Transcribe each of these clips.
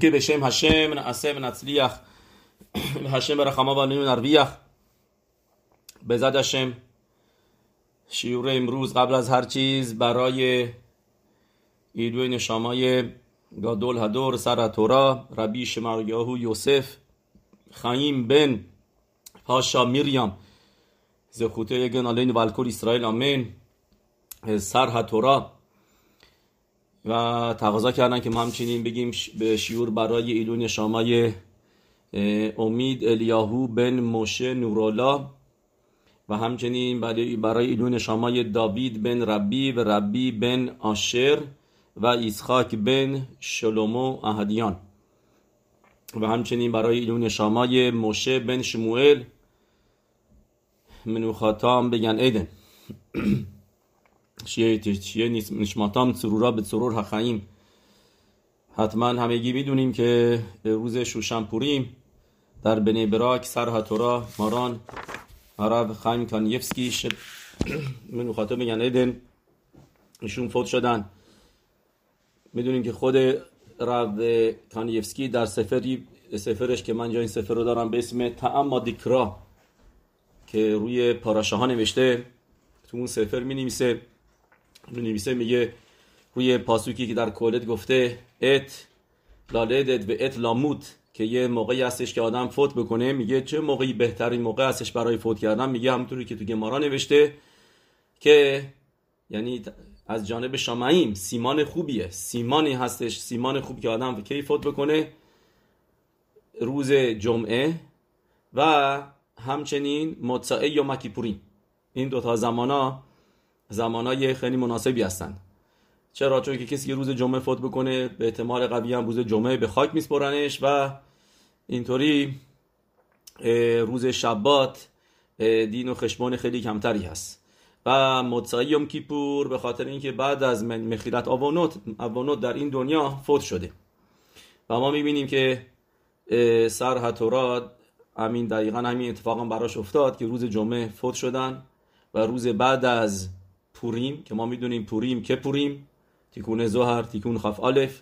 که به שם هشم نعسه و نצליח هشم برחמה و نرוויח بزد هشم شیور امروز قبل از هر چیز برای ایدوی نشامای گادول هدور سراتورا ربی شمریاهو یوسف خایم بن پاشا میریام زخوته گنالین و الکل اسرائیل آمین سر هتورا و تقاضا کردن که ما همچنین بگیم به شیور برای ایلون شامای امید الیاهو بن موشه نورولا و همچنین برای, ایلون شامای داوید بن ربی و ربی بن آشر و ایسخاک بن شلومو اهدیان و همچنین برای ایلون شامای موشه بن شموئل منوخاتام بگن ایدن. شیه نشماتام سرورا به سرور حخاییم حتما همگی می‌دونیم که روز شوشنپوریم در بنی براک سر هتورا ماران عرب خایم کانیفسکی شد. من خاطر میگن ایدن ایشون فوت شدن. می‌دونیم که خود رب کانیفسکی در سفری سفرش که من جا این سفر رو دارم به اسم تعما دیکرا که روی پاراشه ها نوشته. تو اون سفر می نویسه می نویسه میگه روی پاسوکی که در کولت گفته ات لالدت و ات لاموت که یه موقعی هستش که آدم فوت بکنه میگه چه موقعی بهترین موقع هستش برای فوت کردن؟ میگه همونطوری که تو گمارا نوشته که یعنی از جانب شامعیم سیمان خوبیه سیمانی هستش سیمان خوب که آدم کی فوت بکنه؟ روز جمعه و همچنین مطعه یا مکیپورین. این دوتا زمانا زمانای خیلی مناسبی هستند. چرا؟ چون که کسی که روز جمعه فوت بکنه به احتمال قوی هم روز جمعه به خاک میسپرنش و اینطوری روز شبات دین و خشمان خیلی کمتری هست. و مطعه یوم کیپور به خاطر اینکه بعد از مخیرت آوانوت آوانوت در این دنیا فوت شده. و ما می‌بینیم که سر هتورات همین دقیقا همین اتفاقا براش افتاد که روز جمعه فوت شدن و روز بعد از پوریم که ما می‌دونیم پوریم که پوریم تیکون زهر تیکون خف آلف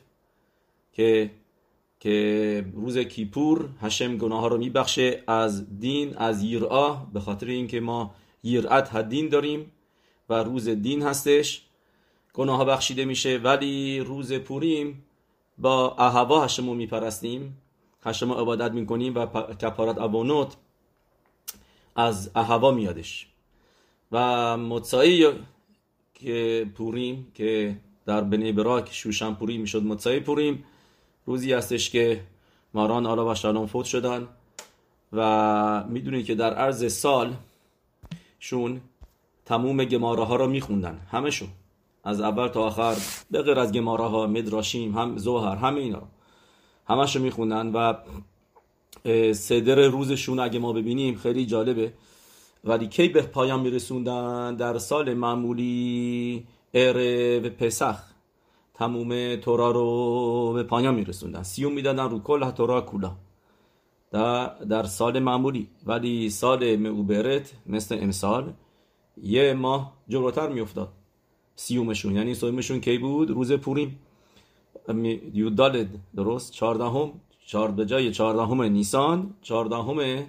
که که روز کیپور هشم گناه ها رو میبخشه از دین از یرآ به خاطر اینکه ما یرعت دین داریم و روز دین هستش. گناه ها بخشیده میشه ولی روز پوریم با اهوا هشم رو میپرستیم. هشم عبادت می‌کنیم و کپارت ابونوت از اهوا میادش. و متصایی که پوریم که در بنی براک شوشن پوری می‌شد متصایی پوریم. روزی هستش که ماران آلا و شلام فوت شدن و می‌دونید که در عرض سال شون تموم گماره ها رو میخوندن همشون از اول تا آخر به غیر از گماره ها مدراشیم هم زوهر همه اینا همش میخوندن و صدر روزشون اگه ما ببینیم خیلی جالبه. ولی کی به پایان میرسوندن؟ در سال معمولی اره پسخ تموم تورا رو به پایان میرسوندن. سیوم می‌دادن رو کل تورا کولا. در, در سال معمولی. ولی سال معوبرت مثل امسال یه ماه جلوتر میافتاد. سیومشون. یعنی سومشون کی بود؟ روز پوریم. یودالد. درست. چهاردهم. چهار به جای چهاردهم نیسان چهاردهم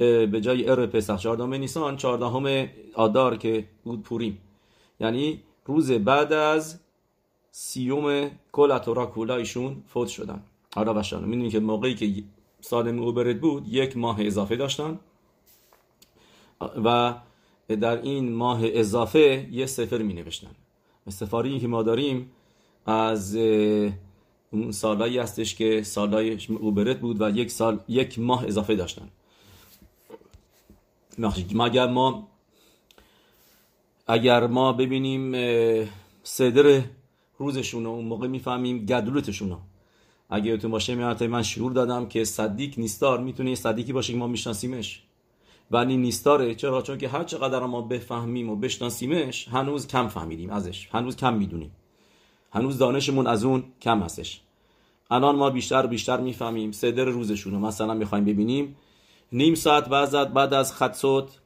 به جای ار پسخ چهاردهم نیسان چهاردهم آدار که بود پوریم. یعنی روز بعد از سیوم کل اتورا کولا ایشون فوت شدن. حالا بشان می‌دونی که موقعی که سال اوبرد بود یک ماه اضافه داشتن. و در این ماه اضافه یه سفر می نوشتن سفاری که ما داریم از اون سالایی هستش که سالای اوبرت بود و یک سال یک ماه اضافه داشتن. مگر ما اگر ما ببینیم صدر روزشون اون موقع می‌فهمیم گدولتشون اگه تو باشه میاد من شعور دادم که صدیق نیستار می‌تونه صدیقی باشه که ما میشناسیمش. ولی نیستاره. چرا؟ چون که هر چقدر ما بفهمیم و بشناسیمش هنوز کم فهمیدیم ازش. هنوز کم می‌دونیم. هنوز دانشمون از اون کم هستش. الان ما بیشتر بیشتر می‌فهمیم صدر روزشون رو. مثلا می‌خوایم ببینیم نیم ساعت بعد بعد از خطسوت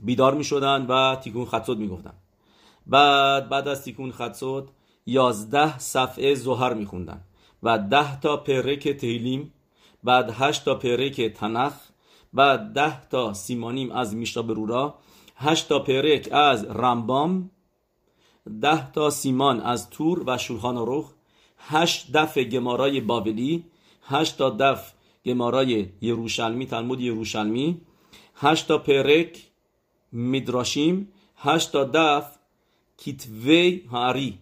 بیدار می‌شدن و تیکون خطسوت می‌گفتن. بعد بعد از تیکون خطسوت یازده صفحه زهر میخوندن و ده تا پرک تیلیم بعد هشت تا پرک تنخ بعد ده تا سیمانیم از میشا برورا هشت تا پرک از رمبام ده تا سیمان از تور و شولخان روخ هشت دف گمارای بابلی هشت تا دف گمارای یروشلمی تلمود یروشلمی. هشت تا پرک میدراشیم. هشت تا دف کیتوی هاری.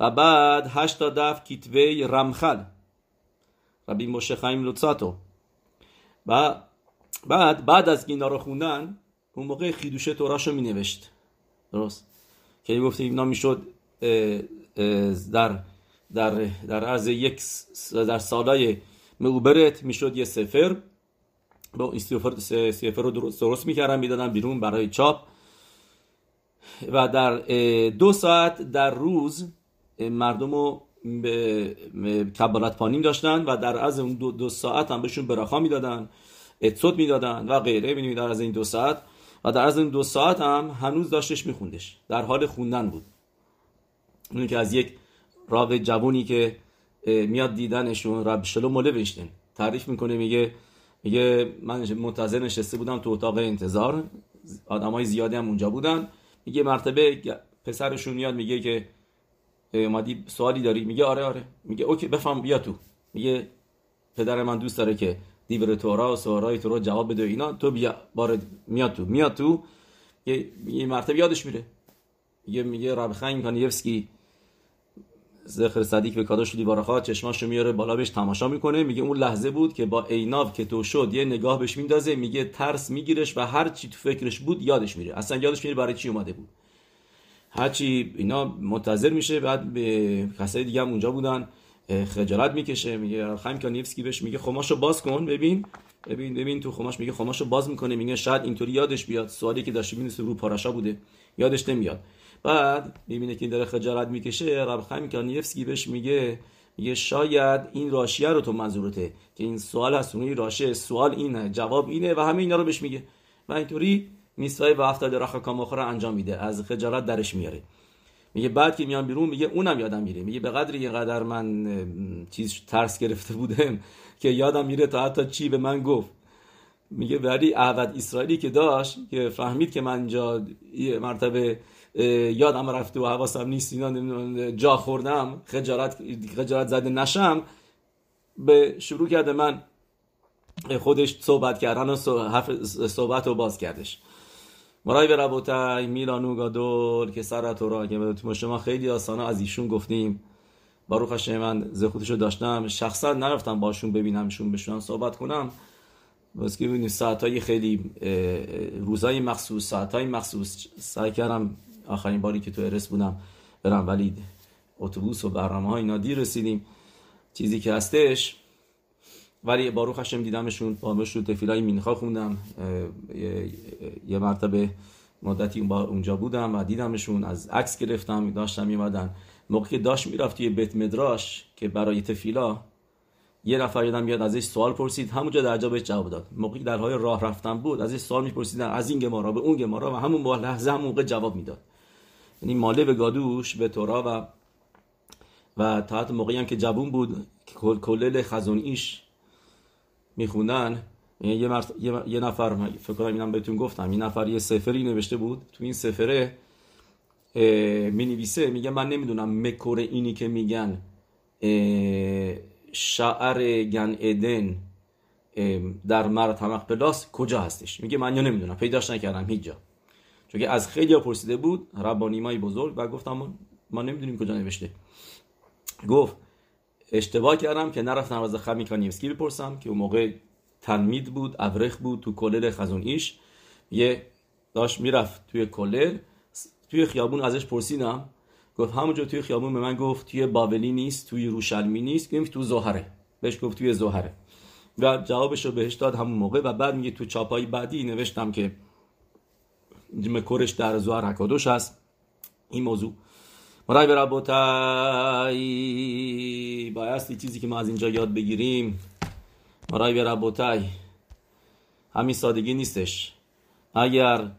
و بعد هشت تا دف کیتوی رمخل. ربی موشه خیم لوتساتو و بعد بعد از اینا رو خوندن اون موقع خیدوشه توراشو می نوشت درست. که گفتیم اینا می‌شد در در در عرض یک در سالای موبرت می‌شد یه سفر. با این سفر رو درست, می‌کردن می‌دادن بیرون برای چاپ. و در دو ساعت در روز مردم رو به کبالت پانیم داشتن و در از اون دو, دو ساعت هم بهشون براخا می‌دادن اتسوت می‌دادن و غیره. ببینید در از این دو ساعت؟ و در از این دو ساعت هم هنوز داشتش میخوندش. در حال خوندن بود. اون که از یک راو جوونی که میاد دیدنشون رب شلوم مولویشتن تعریف می‌کنه میگه میگه من منتظر نشسته بودم تو اتاق انتظار. آدمای زیادی هم اونجا بودن. میگه مرتبه پسرشون میاد میگه که اومدی سوالی داری؟ میگه آره آره. میگه اوکی بفهم بیا تو. میگه پدر من دوست داره که دیور تورا و سوارای تو رو جواب بده اینا. تو بیا بار میاد تو. میاد تو. یه مرتبه یادش میره. میگه میگه رب خیم کانیفسکی زخر صدیق به کاداش لیوارخا چشماشو میاره بالا بهش تماشا می‌کنه. میگه اون لحظه بود که با عیناو که تو شد یه نگاه بهش میندازه میگه ترس میگیرش و هر چی تو فکرش بود یادش میره. اصلا یادش میره برای چی اومده بود. هرچی اینا منتظر میشه بعد به کسای دیگه هم اونجا بودن خجالت می‌کشه. میگه خیم کانیفسکی بهش میگه خماشو باز کن ببین. ببین ببین تو خماش میگه خماشو باز می‌کنه. میگه شاید اینطوری یادش بیاد. سوالی که داشت می‌دونست رو پاراشا بوده. یادش نمیاد. بعد می‌بینه که این داره خجالت می‌کشه رب خیم کانیفسکی بهش میگه میگه شاید این راشیه رو تو منظورته که این سوال هست. اون راشه سوال اینه جواب اینه و همه اینا رو بهش میگه. و اینطوری میسای و هفتاد رخ کاماخر رو انجام میده. از خجالت درش میاره. میگه بعد که میان بیرون میگه اونم یادم میره. میگه به قدر من چیز ترس گرفته بودم که یادم میره تا حتی چی به من گفت. میگه ولی عهد اسرائیلی که داشت که فهمید که من جا مرتبه یادم رفته و حواسم نیست اینا جا خوردم خجالت خجالت زده نشم. به شروع کرده من خودش صحبت کردن و صحبت رو باز کردش. مرای به ربوتای میلانو گادول که سر تورا که به شما خیلی آسانا از ایشون گفتیم. باروخ هشه من زخودشو داشتم. شخصا نرفتم باشون ببینمشون بشونم صحبت کنم. بس که ببینیم ساعتهای خیلی روزای مخصوص ساعتهای مخصوص سعی کردم آخرین باری که تو ارس بودم برم ولی اتوبوس و برنامه های اینا دیر رسیدیم. چیزی که هستش ولی باروخ هشم دیدمشون با مشروع تفیلای مینخا خوندم. یه مرتبه مدتی اونجا بودم و دیدمشون از عکس گرفتم داشتم میمدن موقع که داشت می‌رفت توی بیت مدراش که برای تفیلا یه نفر یادم میاد ازش سوال پرسید. همونجا در بهش جواب داد. موقعی در حال راه رفتن بود ازش سوال میپرسیدن. از این گمارا به اون گمارا و همون با لحظه هم موقع جواب می‌داد. یعنی ماله به گادوش به تورا و و تا موقعی هم که جوون بود کلل خزون ایش میخوندن. یعنی یه, مرت... یه... نفر فکر کنم اینم بهتون گفتم یه نفر یه سفری نوشته بود. تو این سفره می نویسه میگه من نمی‌دونم مکور اینی که میگن شعر گن ادن در مرد همق پلاس کجا هستش. میگه من یا نمی‌دونم پیداش نکردم هیچ جا. چون از خیلی پرسیده بود ربانیمای بزرگ و گفتم ما نمی‌دونیم کجا نوشته. گفت اشتباه کردم که نرفتم از خمی کانیوسکی بپرسم که اون موقع تلمید بود ابرخ بود تو کلل خزون ایش. یه داشت می‌رفت توی کلل توی خیابون ازش پرسیدم. گفت همونجا توی خیابون به من گفت توی بابلی نیست توی روشلمی نیست گفت تو زهره. بهش گفت توی زهره. و جوابش رو بهش داد همون موقع و بعد میگه تو چاپای بعدی نوشتم که مکورش در زهر حکادوش هست این موضوع مرای به ربوتای بایستی چیزی که ما از اینجا یاد بگیریم مرای به ربوتای همین سادگی نیستش اگر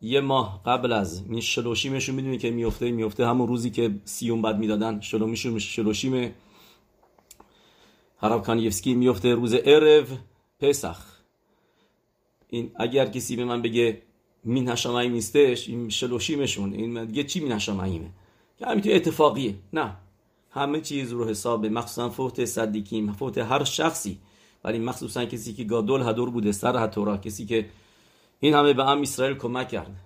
یه ماه قبل از این شلوشیمشون می‌دونی که میفته میفته همون روزی که سیوم بد می‌دادن شلوشیم هراب کانیفسکی میفته روز عرو پسخ این اگر کسی به من بگه مین هشامعیم نیستش این شلوشیمشون این دیگه چی مین هشامعیمه که همینطور اتفاقیه. نه. همه چیز رو حساب مخصوصا فوت صدیکیم فوت هر شخصی. ولی مخصوصا کسی که گادول هدور بوده سر هتورا کسی که این همه به ام اسرائیل کمک کرد.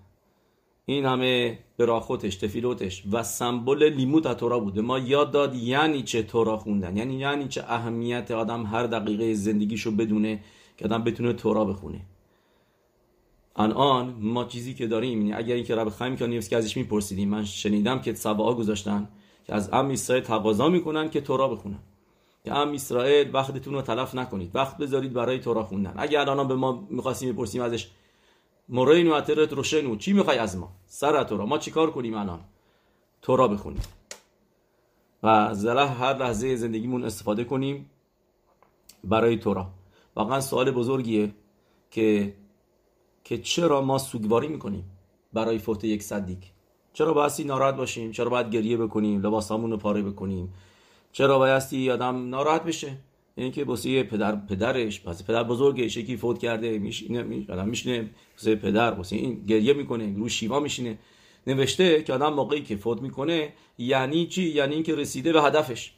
این همه براخوتش تفیلوتش و سمبل لیمود تورا بوده. ما یاد داد یعنی چه تورا خوندن یعنی یعنی چه اهمیت آدم هر دقیقه زندگیشو بدونه که آدم بتونه تورا بخونه. الان ما چیزی که داریم یعنی اگر اینکه رب خیم که ازش میپرسیدیم. من شنیدم که سبعا گذاشتن که از ام اسرائیل تقاضا می‌کنن که تورا بخونن. که ام اسرائیل وقتتون رو تلف نکنید. وقت بذارید برای تورا خوندن. اگر الان به ما می‌خواستیم بپرسیم ازش مورین و اترت روشنو چی می‌خوای از ما؟ سر تورا. ما چیکار کنیم الان؟ تورا بخونیم. و زله هر لحظه زندگیمون استفاده کنیم برای تورا. واقعا سوال بزرگیه که که چرا ما سوگواری می‌کنیم برای فوت یک صدیک؟ چرا بایستی ناراحت باشیم؟ چرا باید گریه بکنیم؟ لباسامون رو پاره بکنیم؟ چرا بایستی آدم ناراحت بشه؟ یعنی که واسه پدر پدرش پس پدر بزرگش یکی فوت کرده میشینه می آدم میشینه واسه پدر واسه این گریه می‌کنه رو شیوا میشینه. نوشته که آدم موقعی که فوت می‌کنه یعنی چی؟ یعنی اینکه رسیده به هدفش.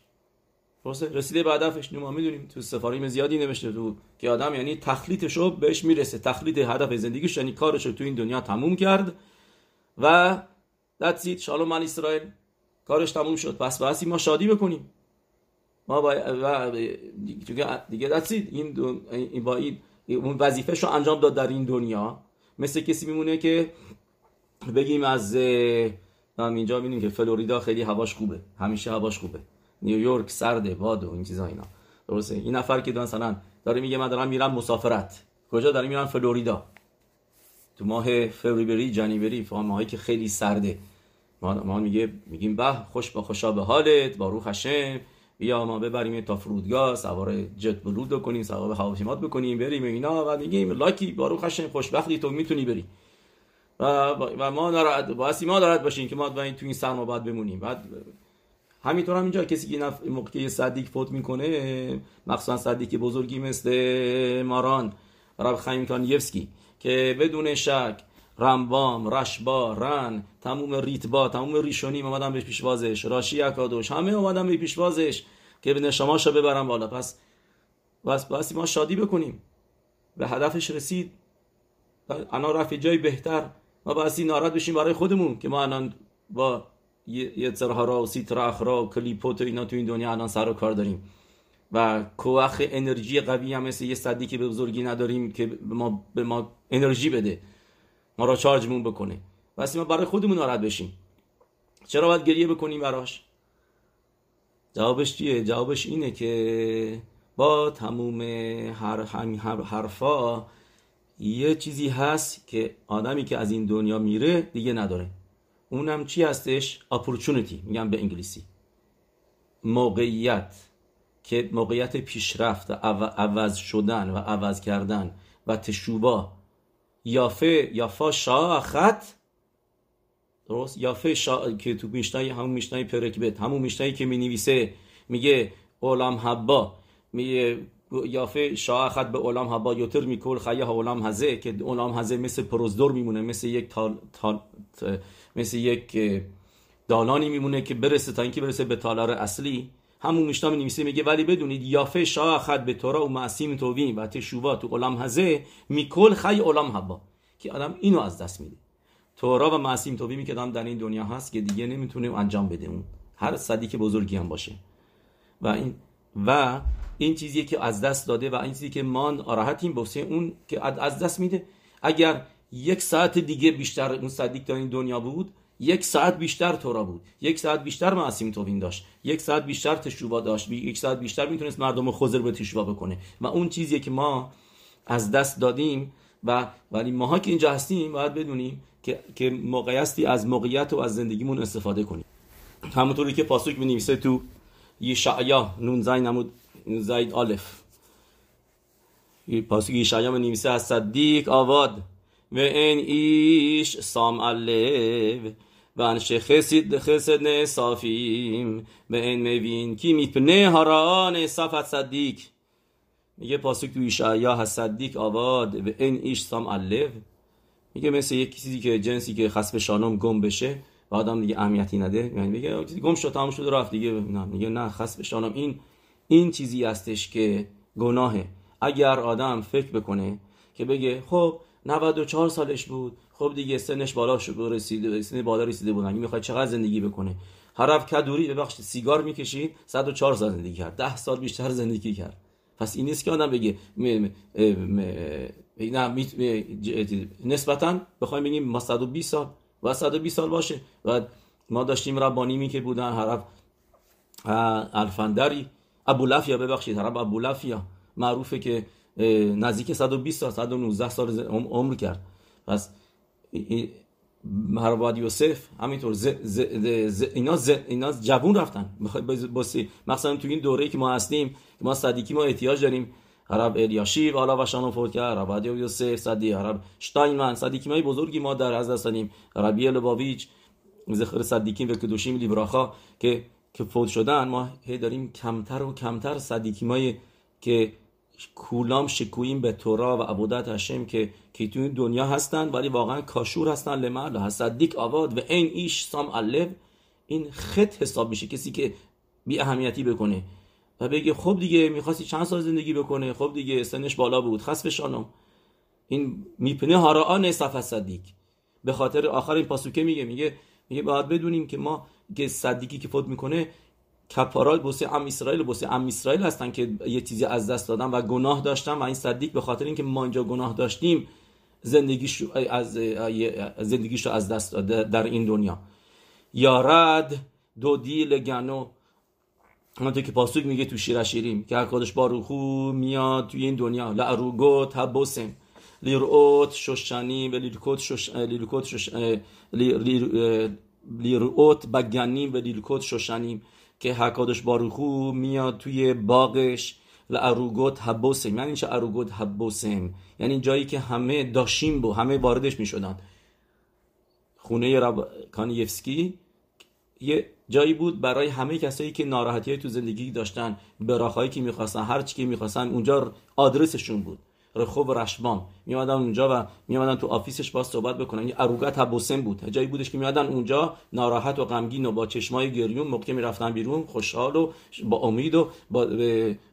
درسته؟ رسیده به هدفش. ما تو سفاریم زیادی نوشته تو که آدم یعنی تخلیطش رو بهش می‌رسه. تخلیط هدف زندگیش یعنی کارش رو تو این دنیا تموم کرد و دتسید شالوم من اسرائیل. کارش تموم شد. پس باسی ما شادی بکنیم. ما با دیگه دتسید این این با این اون وظیفه رو انجام داد در این دنیا. مثل کسی میمونه که بگیم از اینجا می‌بینیم که فلوریدا خیلی هواش خوبه. همیشه هواش خوبه. نیویورک سرده باد و این چیزا اینا. درسته؟ این نفر که مثلا داره میگه من دارم میرم مسافرت. کجا؟ دارم میرم فلوریدا. تو ماه فوریبری جانیبری ماهایی که خیلی سرده. ما, ما میگه میگیم به خوش با خوشا به حالت با روح هشم بیا ما ببریم تا فرودگاه سوار جت بلود کنیم سوار هواپیما بکنیم بریم اینا. و میگیم لاکی با روح هشم خوشبختی تو می‌تونی بری. و, و ما ناراحت باسی ما دارد باشیم که ما تو این سرما باید بمونیم. بعد همینطور هم اینجا کسی که موقع صدیق فوت می‌کنه مخصوصا صدیق بزرگی مثل ماران رب خیم کانیفسکی که بدون شک رمبام، رشبا، رن، تموم ریتبا، تموم ریشونی اومدن به پیشوازش، راشی اکادوش همه اومدن به پیشوازش که به نشماشو ببرم بالا. پس بس بس ما شادی بکنیم. به هدفش رسید. انا رفت جای بهتر. ما باسی ناراحت بشیم برای خودمون که ما الان با یه را و سیتراخ را و کلیپوت و اینا تو این دنیا الان سر و کار داریم. و کوخ انرژی قوی هم مثل یه صدی که به بزرگی نداریم که به ما, به ما انرژی بده. ما را چارجمون بکنه. واسه ما برای خودمون ناراحت بشیم. چرا باید گریه بکنیم براش؟ جوابش چیه؟ جوابش اینه که با تموم هر همین حرفا یه چیزی هست که آدمی که از این دنیا میره دیگه نداره. اونم چی هستش؟ opportunity میگم به انگلیسی. موقعیت که موقعیت پیشرفت عوض شدن و عوض کردن و تشوبا. یافه یافا شا خط. درست؟ یافه شا که تو میشنای همون میشنای پرکبت همون میشنایی که می نویسه میگه اولام حبا. میگه یافه شاه خط به اولام حبا. یوتر میکل خیه اولام هزه که اولام هزه مثل پروزدور میمونه مثل یک تال, تال مثل یک دالانی میمونه که برسه تا اینکه برسه به تالار اصلی. همون میشنا می نویسه میگه ولی بدونید یافه شاه خد به تورا و معصیم توین و تشوبا تو علم هزه میکل خی علم هبا که آدم اینو از دست میده. تورا و معصیم توین که آدم در این دنیا هست که دیگه نمی‌تونه انجام بده. اون هر صدیق بزرگی هم باشه. و این و این چیزی که از دست داده و این چیزی که ما راحتیم بسه اون که از دست میده. اگر یک ساعت دیگه بیشتر اون صدیق در این دنیا بود یک ساعت بیشتر تورا بود. یک ساعت بیشتر معصیم توبین داشت. یک ساعت بیشتر تشوبا داشت. یک ساعت بیشتر می‌تونست مردم خزر به تشوبا بکنه. و اون چیزی که ما از دست دادیم و ولی ماها که اینجا هستیم باید بدونیم که که موقعیتی از موقعیت و از زندگیمون استفاده کنیم. همونطوری که پاسوک می نویسه تو یشعیا نون زای نمود زاید آلف. پاسوک یشعیا می نویسه از صدیق آواد. و ایش سام الف و انشه خسید خسد صافیم به این میبین کی میپنه هران صفت صدیق میگه پاسک تو ایشعیا صدیق آباد به این ایش سام الف میگه مثل یک چیزی که جنسی که خسب شانم گم بشه و آدم دیگه اهمیتی نده یعنی میگه گم شد تمام شد رفت دیگه نه میگه نه خسب شانم این این چیزی هستش که گناهه اگر آدم فکر بکنه که بگه خب 94 سالش بود. خب دیگه سنش بالا شد رسیده سن بالا رسیده بود. می‌خواد چقدر زندگی بکنه. حرف کدوری ببخشید سیگار می‌کشید 104 سال زندگی کرد. 10 سال بیشتر زندگی کرد. پس این نیست که آدم بگه نه نسبتا بخوایم بگیم ما 120 سال و 120 سال باشه. و ما داشتیم ربانیمی که بودن حرف الفندری ابولافیا ببخشید حرف ابولافیا معروفه که نزدیک 120 سال 119 سال عمر کرد. پس هرواد یوسف همینطور ز, ز, ز, اینا, اینا جوون رفتن. باسی مثلا تو این دوره که ما هستیم ما صدیکی ما احتیاج داریم. عرب الیاشیو حالا وشانو فوت کرد عرب یوسف صدی عرب شتاینمن صدیکی مای بزرگی ما در از دستانیم عربی لباویچ زخر صدیکیم و کدوشیم لیبراخا که که فوت شدن. ما هی داریم کمتر و کمتر صدیکی که کولام شکویم به تورا و عبودت هشم که که تو دنیا هستن ولی واقعا کاشور هستن لمعلا هست آباد و این ایش سام الف این خط حساب میشه کسی که بی اهمیتی بکنه و بگه خب دیگه می‌خواستی چند سال زندگی بکنه؟ خب دیگه سنش بالا بود. خس بشانم این میپنه هاران صف صدیق. به خاطر آخر این پاسوکه میگه میگه میگه باید بدونیم که ما که صدیقی که فوت می‌کنه کپارا بوسه ام اسرائیل بوسه ام اسرائیل هستن که یه چیزی از دست دادن و گناه داشتن و این صدیق به خاطر اینکه ما اینجا گناه داشتیم زندگیش از زندگیش از دست داد در این دنیا. یارد دو دیل گنو. همونطور که پاسوک میگه تو شیر شیریم که هر باروخو میاد توی این دنیا. لعروگو تبوسم لیروت شوشانی و لیرکوت شوش لیرکوت شوش لیروت بگنیم و لیرکوت شوشنیم که حکادش باروخو میاد توی باغش لعروگوت حبوسم یعنی چه عروگوت حبوسم یعنی جایی که همه داشیم بو همه واردش می‌شدن. خونه رب کانیفسکی یه جایی بود برای همه کسایی که ناراحتی های تو زندگی داشتن براخایی که می‌خواستن هر چی که می‌خواستن اونجا آدرسشون بود. رخوب رشبام میادن اونجا و میادن تو آفیسش با صحبت بکنن. یه اروگت حبوسم بود. جایی بودش که میادن اونجا ناراحت و غمگین و با چشمای گریون موقع می‌رفتن بیرون خوشحال و با امید و با,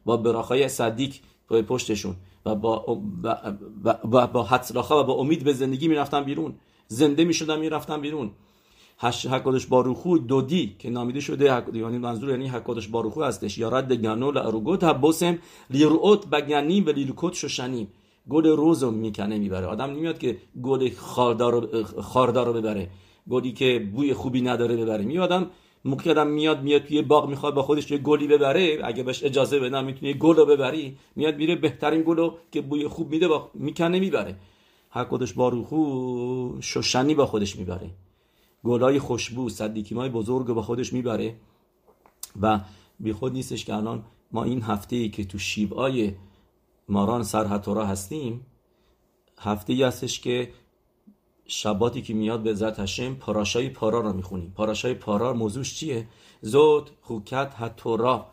با براخای صدیق پشتشون و با با, با حتراخا و با امید به زندگی می‌رفتن بیرون. زنده می‌شدن می‌رفتن بیرون. حکادش باروخو دودی که نامیده شده. یعنی منظور یعنی حکادش باروخو هستش. یا رد گنول اروگوت بوسم لیروت بگنیم و لیلوکوت شوشنیم گل روز رو می‌کنه می‌بره. آدم نمیاد که گل خاردار رو ببره. گلی که بوی خوبی نداره ببره. می آدم موقع میاد میاد توی باغ می‌خواد با خودش یه گلی ببره. اگه بهش اجازه بدن می‌تونه گل رو ببری. میاد میره بهترین گل که بوی خوب میده با می‌کنه می‌بره. حکادش باروخو شوشنی با خودش می‌بره. گلای خوشبو صدیکیمای بزرگ با خودش می‌بره و بی خود نیستش که الان ما این هفته ای که تو شیبای ماران سرحتورا هستیم هفته ای هستش که شباتی که میاد به ذات هشم پاراشای پارا رو می‌خونیم پاراشای پارا موضوعش چیه؟ زود خوکت هتورا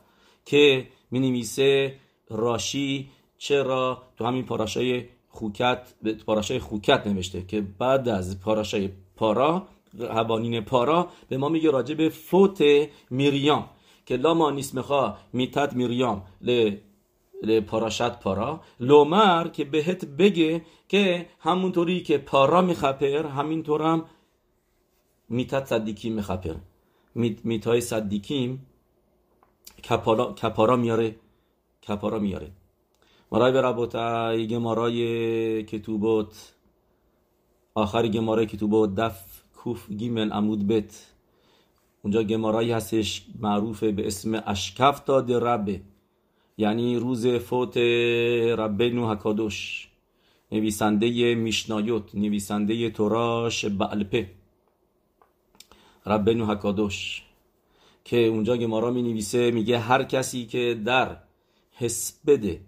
که می راشی چرا تو همین پاراشای خوکت پاراشای خوکت نوشته که بعد از پاراشای پارا هوانین پارا به ما میگه راجع به فوت میریام. که لاما نیسمخا میتد میریام. ل پاراشت پارا لومر که بهت بگه که همونطوری که پارا میخپر همینطور هم میتد صدیکیم میخپر. میتای صدیکیم کپارا, کپارا میاره. کپارا میاره. مرای به ربوتای گمارای کتوبوت. آخر گمارای کتوبوت دف گیمل عمود بت. اونجا گمارایی هستش معروف به اسم اشکفتا د ربه. یعنی روز فوت ربنو هکادوش. نویسنده میشنایوت نویسنده توراش بعلپه ربنو هکادوش. که اونجا گمارا می نویسه میگه هر کسی که در حسبده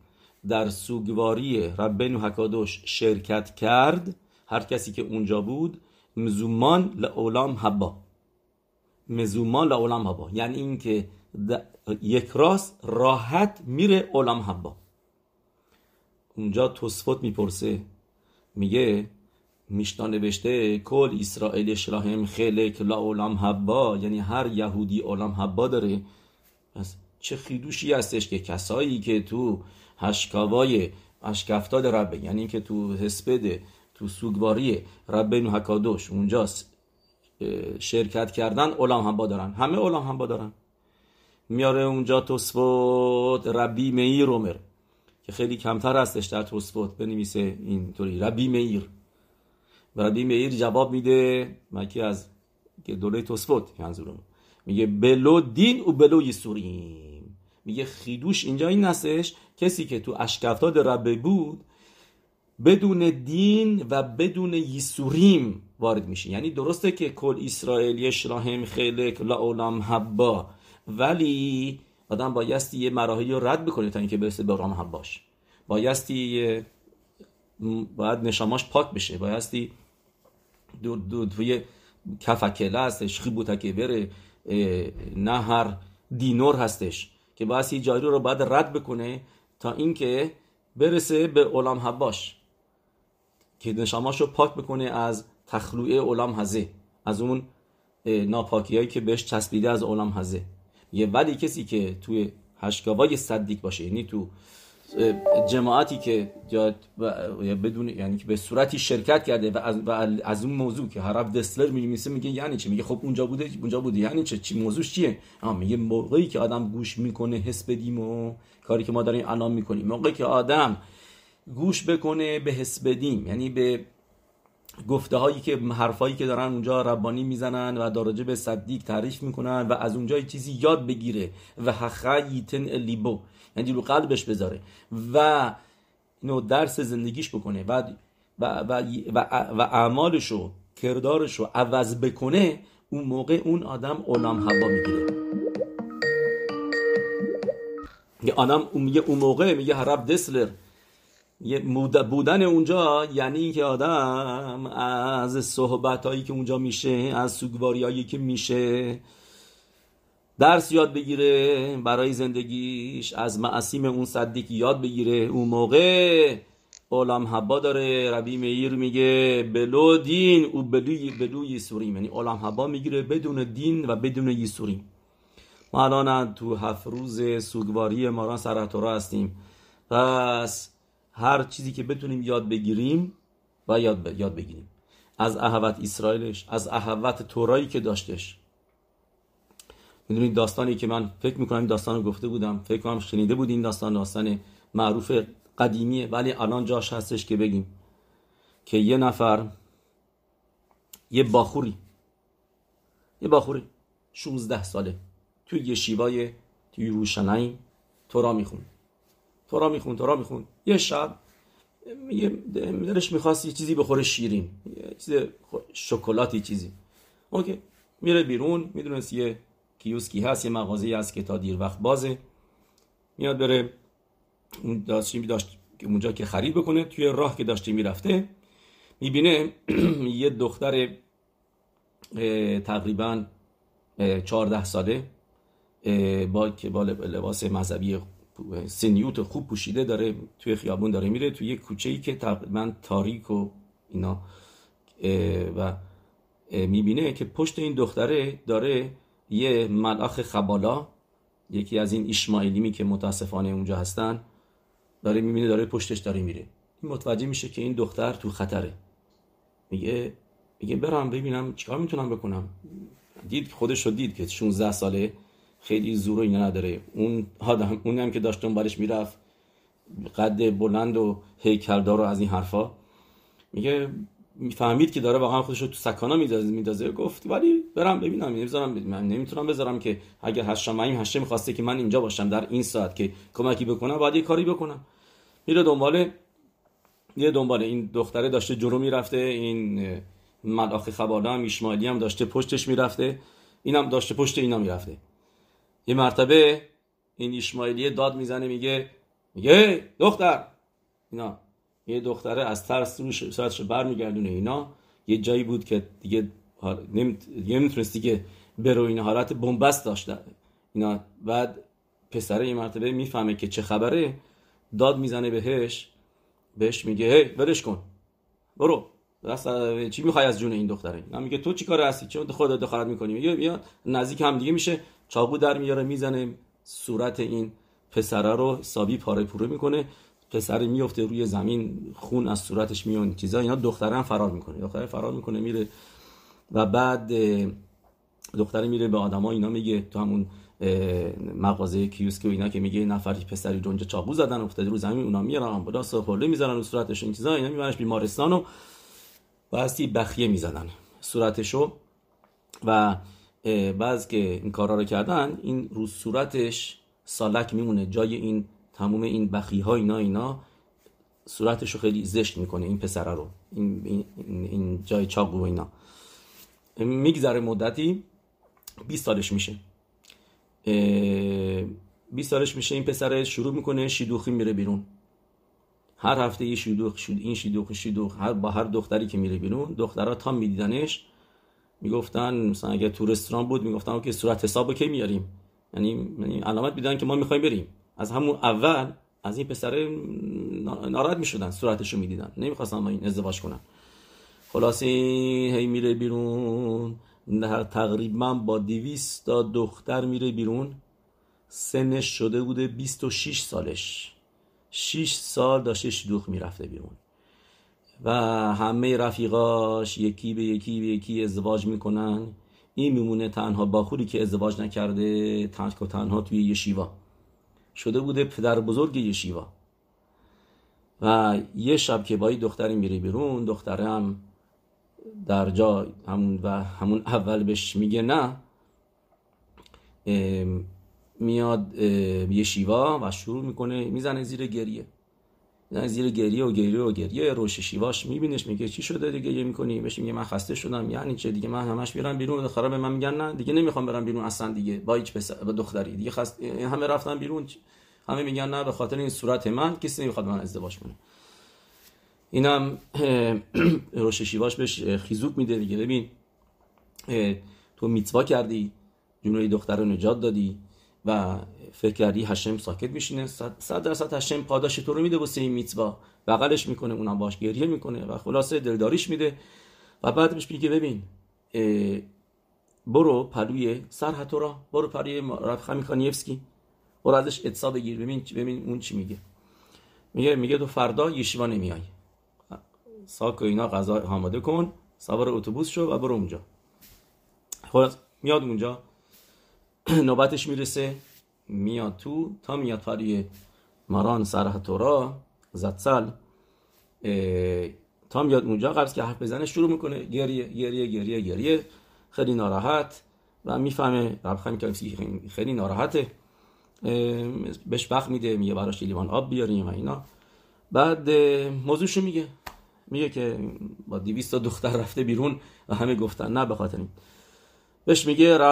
در سوگواری ربنو هکادوش شرکت کرد هر کسی که اونجا بود مزومان لعولام حبا. مزومان لعالم هبا یعنی اینکه یک راست راحت میره عالم هبا اونجا توسفوت می‌پرسه. میگه میشنا نوشته کل اسرائیل شلاهم خلک لا عالم حبا. یعنی هر یهودی عالم حبا داره. پس چه خیدوشی هستش که کسایی که تو هشکاوای اشکفتاد ربه. یعنی که تو هسپده تو سوگواری ربه نو حکادوش اونجاست شرکت کردن عالم حبا دارن. همه عالم حبا دارن. میاره اونجا توسفوت ربی میر رومر که خیلی کمتر هستش در توسفوت بنویسه اینطوری. ربی میر و ربی میر جواب میده مکی از که دوره توسفوت منظورم. میگه بلو دین و بلو یسوریم. میگه خیدوش اینجا این هستش کسی که تو اشکفتاد ربه بود بدون دین و بدون یسوریم وارد میشه یعنی درسته که کل اسرائیل یشراهم خیلک لا حبا ولی آدم بایستی یه مراحلی رو رد بکنه تا اینکه برسه به رام حباش. بایستی باید نشاماش پاک بشه. بایستی دو دو توی کفکله هستش خیبوتکه بره نهر دینور هستش که بایستی جاری رو باید رد بکنه تا اینکه برسه به علام حباش. که نشاماش رو پاک بکنه از تخلوعه علام هزه از اون ناپاکی هایی که بهش چسبیده از علام هزه یه ولی کسی که توی هشکاوای صدیق باشه یعنی تو جماعتی که بدون یعنی که به صورتی شرکت کرده و از, و از اون موضوع که حرف دسلر میگه میگه یعنی چی؟ میگه خب اونجا بوده اونجا بوده یعنی چه چی موضوعش چیه؟ میگه موقعی که آدم گوش می‌کنه حس بدیم و کاری که ما داریم الان می‌کنیم. موقعی که آدم گوش بکنه به حس بدیم. یعنی به گفته هایی که حرفایی که دارن اونجا ربانی می‌زنن و دارجه به صدیق تعریف می‌کنن و از اونجا چیزی یاد بگیره و حخیتن لیبو یعنی رو قلبش بذاره و اینو درس زندگیش بکنه و و و و, و اعمالشو کردارشو عوض بکنه اون موقع اون آدم علام هوا می‌گیره. یه آدم میگه اون موقع میگه هرب دسلر. بودن اونجا یعنی اینکه آدم از صحبت هایی که اونجا میشه از سوگواری هایی که میشه درس یاد بگیره برای زندگیش از معصیم اون صدیق یاد بگیره. اون موقع عالم حبا داره ربی میر میگه بلو دین و بلو, بلو یسوریم. یعنی عالم حبا می‌گیره بدون دین و بدون یسوریم. ما الان تو هفت روز سوگواری ماران سرطورا هستیم. پس هر چیزی که بتونیم یاد بگیریم و یاد, یاد بگیریم. از احوت اسرائیلش از احوت تورایی که داشتش. می‌دونید داستانی که من فکر می‌کنم داستان رو گفته بودم فکر کنم شنیده بود این داستان داستان معروف قدیمیه ولی الان جاش هستش که بگیم که یه نفر یه باخوری یه باخوری 16 ساله توی یه شیوای توی روشنایی تورا میخون تورا میخون تورا میخون. یه شب یه دلش می‌خواست یه چیزی بخوره شیرین یه چیز شکلاتی چیزی. اوکی. میره بیرون می‌دونست یه کیوسکی هست یه مغازه هست که تا دیر وقت بازه. میاد بره اون داشتی داشت اونجا که خرید بکنه توی راه که داشته می‌رفته می‌بینه یه دختر تقریبا 14 ساله با که با لباس مذهبی سنیوت خوب پوشیده داره توی خیابون داره میره توی یه کوچه ای که تقریبا تاریک و اینا و می‌بینه که پشت این دختره داره یه ملاخ خبالا یکی از این اشماعیلیمی که متاسفانه اونجا هستن داره می‌بینه داره پشتش داره میره. این متوجه میشه که این دختر تو خطره. میگه میگه برم ببینم چیکار می‌تونم بکنم. دید خودش رو دید که 16 ساله خیلی زور و اینا نداره. اون آدم اون هم که داشت دنبالش می‌رفت قد بلند و هیکلدار رو از این حرفا. میگه می‌فهمید که داره واقعا خودش رو تو سکانا میدازه میدازه. گفت ولی برم ببینم نمی‌ذارم من نمی‌تونم بذارم که اگر هشتمایم هشته می‌خواسته که من اینجا باشم در این ساعت که کمکی بکنم باید یه کاری بکنم. میره دنبال یه دنبال این دختره داشته جلو می‌رفته. این ملاخ خباله هم هم داشته پشتش می‌رفته. اینم داشته پشت اینا می‌رفته. یه مرتبه این ایشماعیلی داد می‌زنه میگه میگه دختر. اینا. یه دختره از ترس روش ساعتش برمیگردونه اینا. یه جایی بود که دیگه نمی‌تونستی که برو این حالت بنبست داشته. اینا. بعد پسره این مرتبه می‌فهمه که چه خبره. داد می‌زنه بهش. بهش میگه هی ولش کن. برو. چی می‌خوای از جون این دختره؟ نه میگه تو چیکار هستی؟ چون خودت دخالت می‌کنی؟ میگه بیا نزدیک هم دیگه میشه. چاقو در میاره می‌زنه صورت این پسره رو سابی پاره پوره می‌کنه. پسر میفته روی زمین خون از صورتش میون چیزا اینا دختره هم فرار می‌کنه. دختره فرار می‌کنه میره. و بعد دختره میره به آدما اینا میگه تو همون مغازه کیوسک و اینا که میگه نفری پسری اونجا چاقو زدن افتاده رو زمین اونا میارن آمبولانس حوله می‌زنن رو صورتش این چیزا اینا میبرنش بیمارستان و باستی بخیه می‌زدن صورتشو و بعض که این کارا رو کردن این رو صورتش سالک میمونه. جای این تموم این بخی ها اینا اینا صورتش رو خیلی زشت می‌کنه این پسره رو. این, این, این جای چاقو و اینا. میگذره مدتی 20 سالش میشه. 20 سالش میشه این پسر شروع می‌کنه شیدوخی میره بیرون. هر هفته یه شیدوخ شد این شیدوخ شیدوخ هر با هر دختری که میره بیرون دخترها تا میدیدنش می‌گفتن مثلا اگه تو رستوران بود می‌گفتن که صورت حسابو کی میاریم؟ یعنی یعنی علامت میدن که ما می‌خوایم بریم. از همون اول از این پسر ناراحت می‌شدن صورتشو می‌دیدن. نمی‌خواستن با این ازدواج کنن. خلاص هی میره بیرون. تقریبا با دیویست تا دختر میره بیرون. سنش شده بوده 26 سالش. 6 سال داشته شدوخ می‌رفته بیرون. و همه رفیقاش یکی به یکی به یکی ازدواج می‌کنن. این میمونه تنها باخوری که ازدواج نکرده تنها تنها توی یشیوا. شده بوده پدر بزرگ یشیوا. و یه شب که با دختری میره بیرون دختره هم در جا همون و همون اول بهش میگه نه. میاد یه شیوا و شروع می‌کنه می‌زنه زیر گریه. زیر گریه و گریه و گریه. روش شیواش میبینش میگه چی شده دیگه؟ یه می‌کنی بهش میگه من خسته شدم. یعنی چه؟ دیگه من همش میرم بیرون. خراب من میگن نه دیگه نمی‌خوام برم بیرون اصلا دیگه. با هیچ پسر با دختری. دیگه خست... همه رفتن بیرون. همه میگن نه به خاطر این صورت من کسی نمی‌خواد من ازدواج کنه. اینم روش شیواش بهش خیزوک میده دیگه. ببین تو میتوا کردی جنوی دختر رو نجات دادی. و فکر کردی هشم ساکت میشینه. صد درصد هشم پاداش تو رو میده واسه این میتوا. بغلش می‌کنه اونم باش گریه می‌کنه و خلاصه دلداریش میده. و بعد بهش میگه ببین برو پلوی سر را. برو پلوی رفخ میکانیفسکی برو ازش اتصا بگیر. ببین ببین اون چی میگه. میگه میگه تو فردا یشیوا نمیای. ساک و اینا غذا آماده کن. سوار اتوبوس شو و برو اونجا. خلاص میاد اونجا. نوبتش می‌رسه میاد تو تا میاد پری ماران سرح تورا زدسل تا میاد اونجا قبل که حرف بزنه شروع می‌کنه گریه گریه گریه گریه. خیلی ناراحت و می‌فهمه رب که خیلی ناراحته. بهش وقت میده میگه براش لیوان آب بیاریم و اینا. بعد موضوعشو میگه. میگه که با 200 دختر رفته بیرون و همه گفتن نه به خاطر بهش میگه رب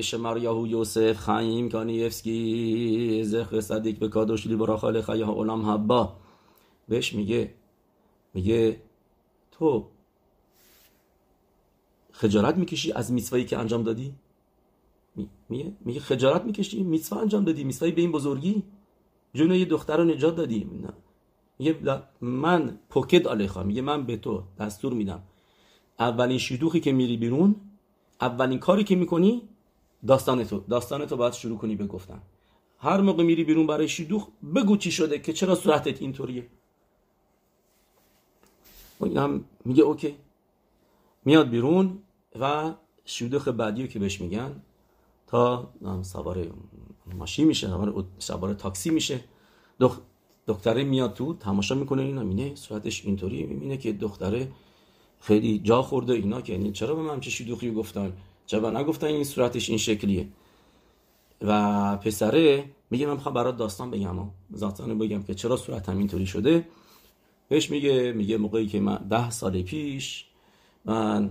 شمر یهو یوسف خایم کانیفسکی زخ صدیق به کادوش لی برا خاله خیاه علم حبا. بهش میگه میگه تو خجالت می‌کشی از میسوایی که انجام دادی؟ میگه میگه خجالت می‌کشی؟ میسوا انجام دادی؟ میسوایی به این بزرگی؟ جون یه دختر رو نجات دادی؟ میگه من پوکت آلیخا. میگه من به تو دستور میدم. اولین شیدوخی که میری بیرون اولین کاری که می‌کنی داستان تو داستان تو باید شروع کنی به گفتن. هر موقع میری بیرون برای شیدوخ بگو چی شده که چرا صورتت اینطوریه. این هم میگه اوکی. میاد بیرون و شیدوخ بعدی که بهش میگن تا سوار ماشین میشه سوار تاکسی میشه. دختره میاد تو تماشا می‌کنه اینا مینه صورتش اینطوری می‌بینه که دختره خیلی جا خورده اینا که یعنی چرا به من چه شیدوخی گفتن؟ چرا نگفتن این صورتش این شکلیه؟ و پسره میگه من می‌خوام برات داستان بگم ذاتان بگم که چرا صورتم اینطوری شده. بهش میگه میگه موقعی که من ده سال پیش من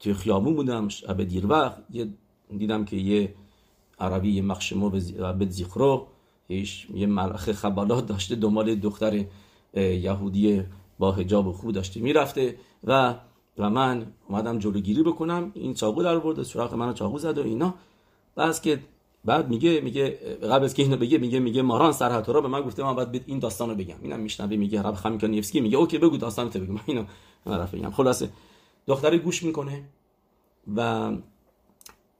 توی خیابون بودم شب دیر وقت دیدم که یه عربی یه مخشمو به زیخرو یه ملخ خبالات داشته دنبال دختر یهودی با هجاب و خوب داشته می‌رفته و و من اومدم جلوگیری بکنم. این چاقو در برده سراغ منو چاقو زد و اینا. بس که بعد میگه میگه قبل از که اینو بگه میگه میگه ماران سرحتورا به من گفته من باید این داستانو بگم. اینم میشنوه میگه رب خمیکانیفسکی میگه اوکی بگو داستانت بگو. من اینو طرف بگم خلاصه دختره گوش می‌کنه و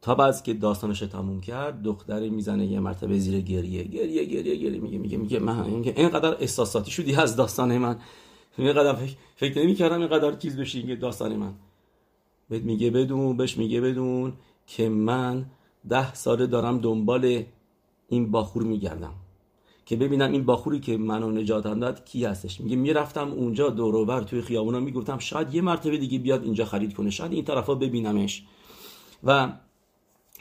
تا بعد که داستانش تموم کرد دختره می‌زنه یه مرتبه زیر گریه. گریه گریه گریه میگه میگه میگه من اینقدر احساساتی شدی از داستان من. اینقدر فکر, فکر نمی‌کردم اینقدر چیز بشه این داستان من. بهت میگه بدون بهش میگه بدون که من ده ساله دارم دنبال این باخور میگردم. که ببینم این باخوری که منو نجات داد کی هستش. میگه می‌رفتم اونجا دور توی خیابونا می‌گفتم شاید یه مرتبه دیگه بیاد اینجا خرید کنه شاید این طرفا ببینمش. و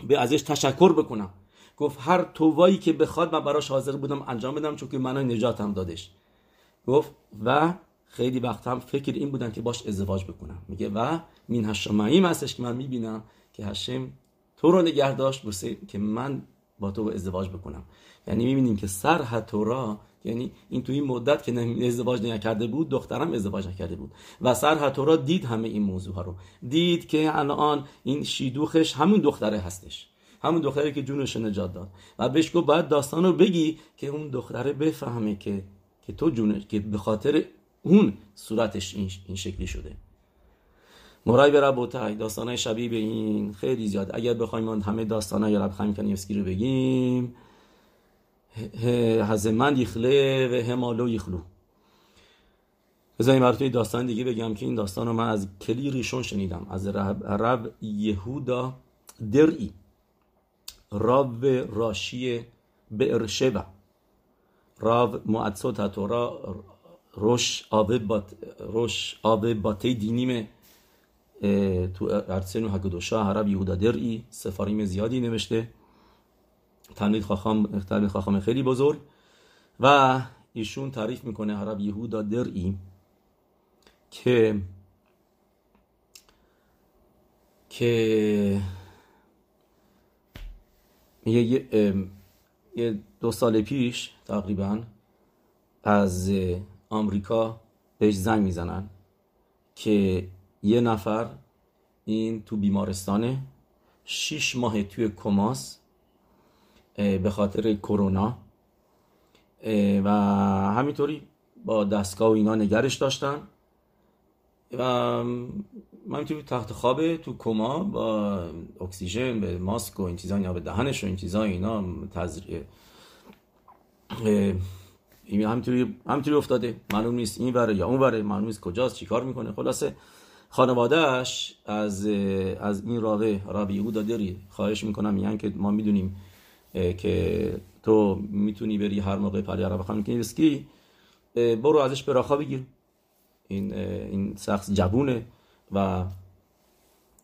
به ازش تشکر بکنم. گفت هر توایی که بخواد من براش حاضر بودم انجام بدم چون که منو نجاتم دادش. گفت و خیلی وقت هم فکر این بودن که باش ازدواج بکنم. میگه و مین هشماییم هستش که من می‌بینم که هشم تو رو نگه داشت که من با تو ازدواج بکنم. یعنی می‌بینیم که سر تورا یعنی این تو این مدت که ازدواج نکرده بود دخترم ازدواج نکرده بود. و سر تورا دید همه این موضوع ها رو. دید که الان این شیدوخش همون دختره هستش. همون دختری که جونش نجات داد. و بهش گفت باید داستان رو بگی که اون دختره بفهمه که که تو جونش که به خاطر اون صورتش این, شکلی شده. مرای به ربوتای داستانای شبیه به این خیلی زیاد. اگر بخوایم همه داستانای رب خمیکانیفسکی رو بگیم هزمند یخله و همالو یخلو. بذاریم براتون داستان دیگه بگم که این داستان رو من از کلی ریشون شنیدم. از رب یهودا درئی راب راشی برشبه راب معدسوت هتورا روش آب بات روش آب باتی دینیم تو ارسن و هکدوشا عرب یهودا درئی سفاریم زیادی نوشته. تلمید خاخام تلمید خاخام خیلی بزرگ. و ایشون تعریف می‌کنه عرب یهودا درئی که که یه, یه دو سال پیش تقریبا از آمریکا بهش زنگ می‌زنن که یه نفر این تو بیمارستانه شیش ماه توی کماس به خاطر کرونا و همینطوری با دستگاه و اینا نگرش داشتن. و من توی تخت خوابه تو کما با اکسیژن به ماسک و این چیزا یا به دهنش و این چیزا اینا تزریق این همینطوری همینطوری افتاده. معلوم نیست این وره یا اون وره معلوم نیست کجاست چیکار می‌کنه. خلاصه خانوادهش از از این راوه راوی یهودا داری خواهش می‌کنم میگن که ما می‌دونیم که تو می‌تونی بری هر موقع پلی عرب خانم کنیسکی برو ازش براخا بگیر. این این شخص جوونه و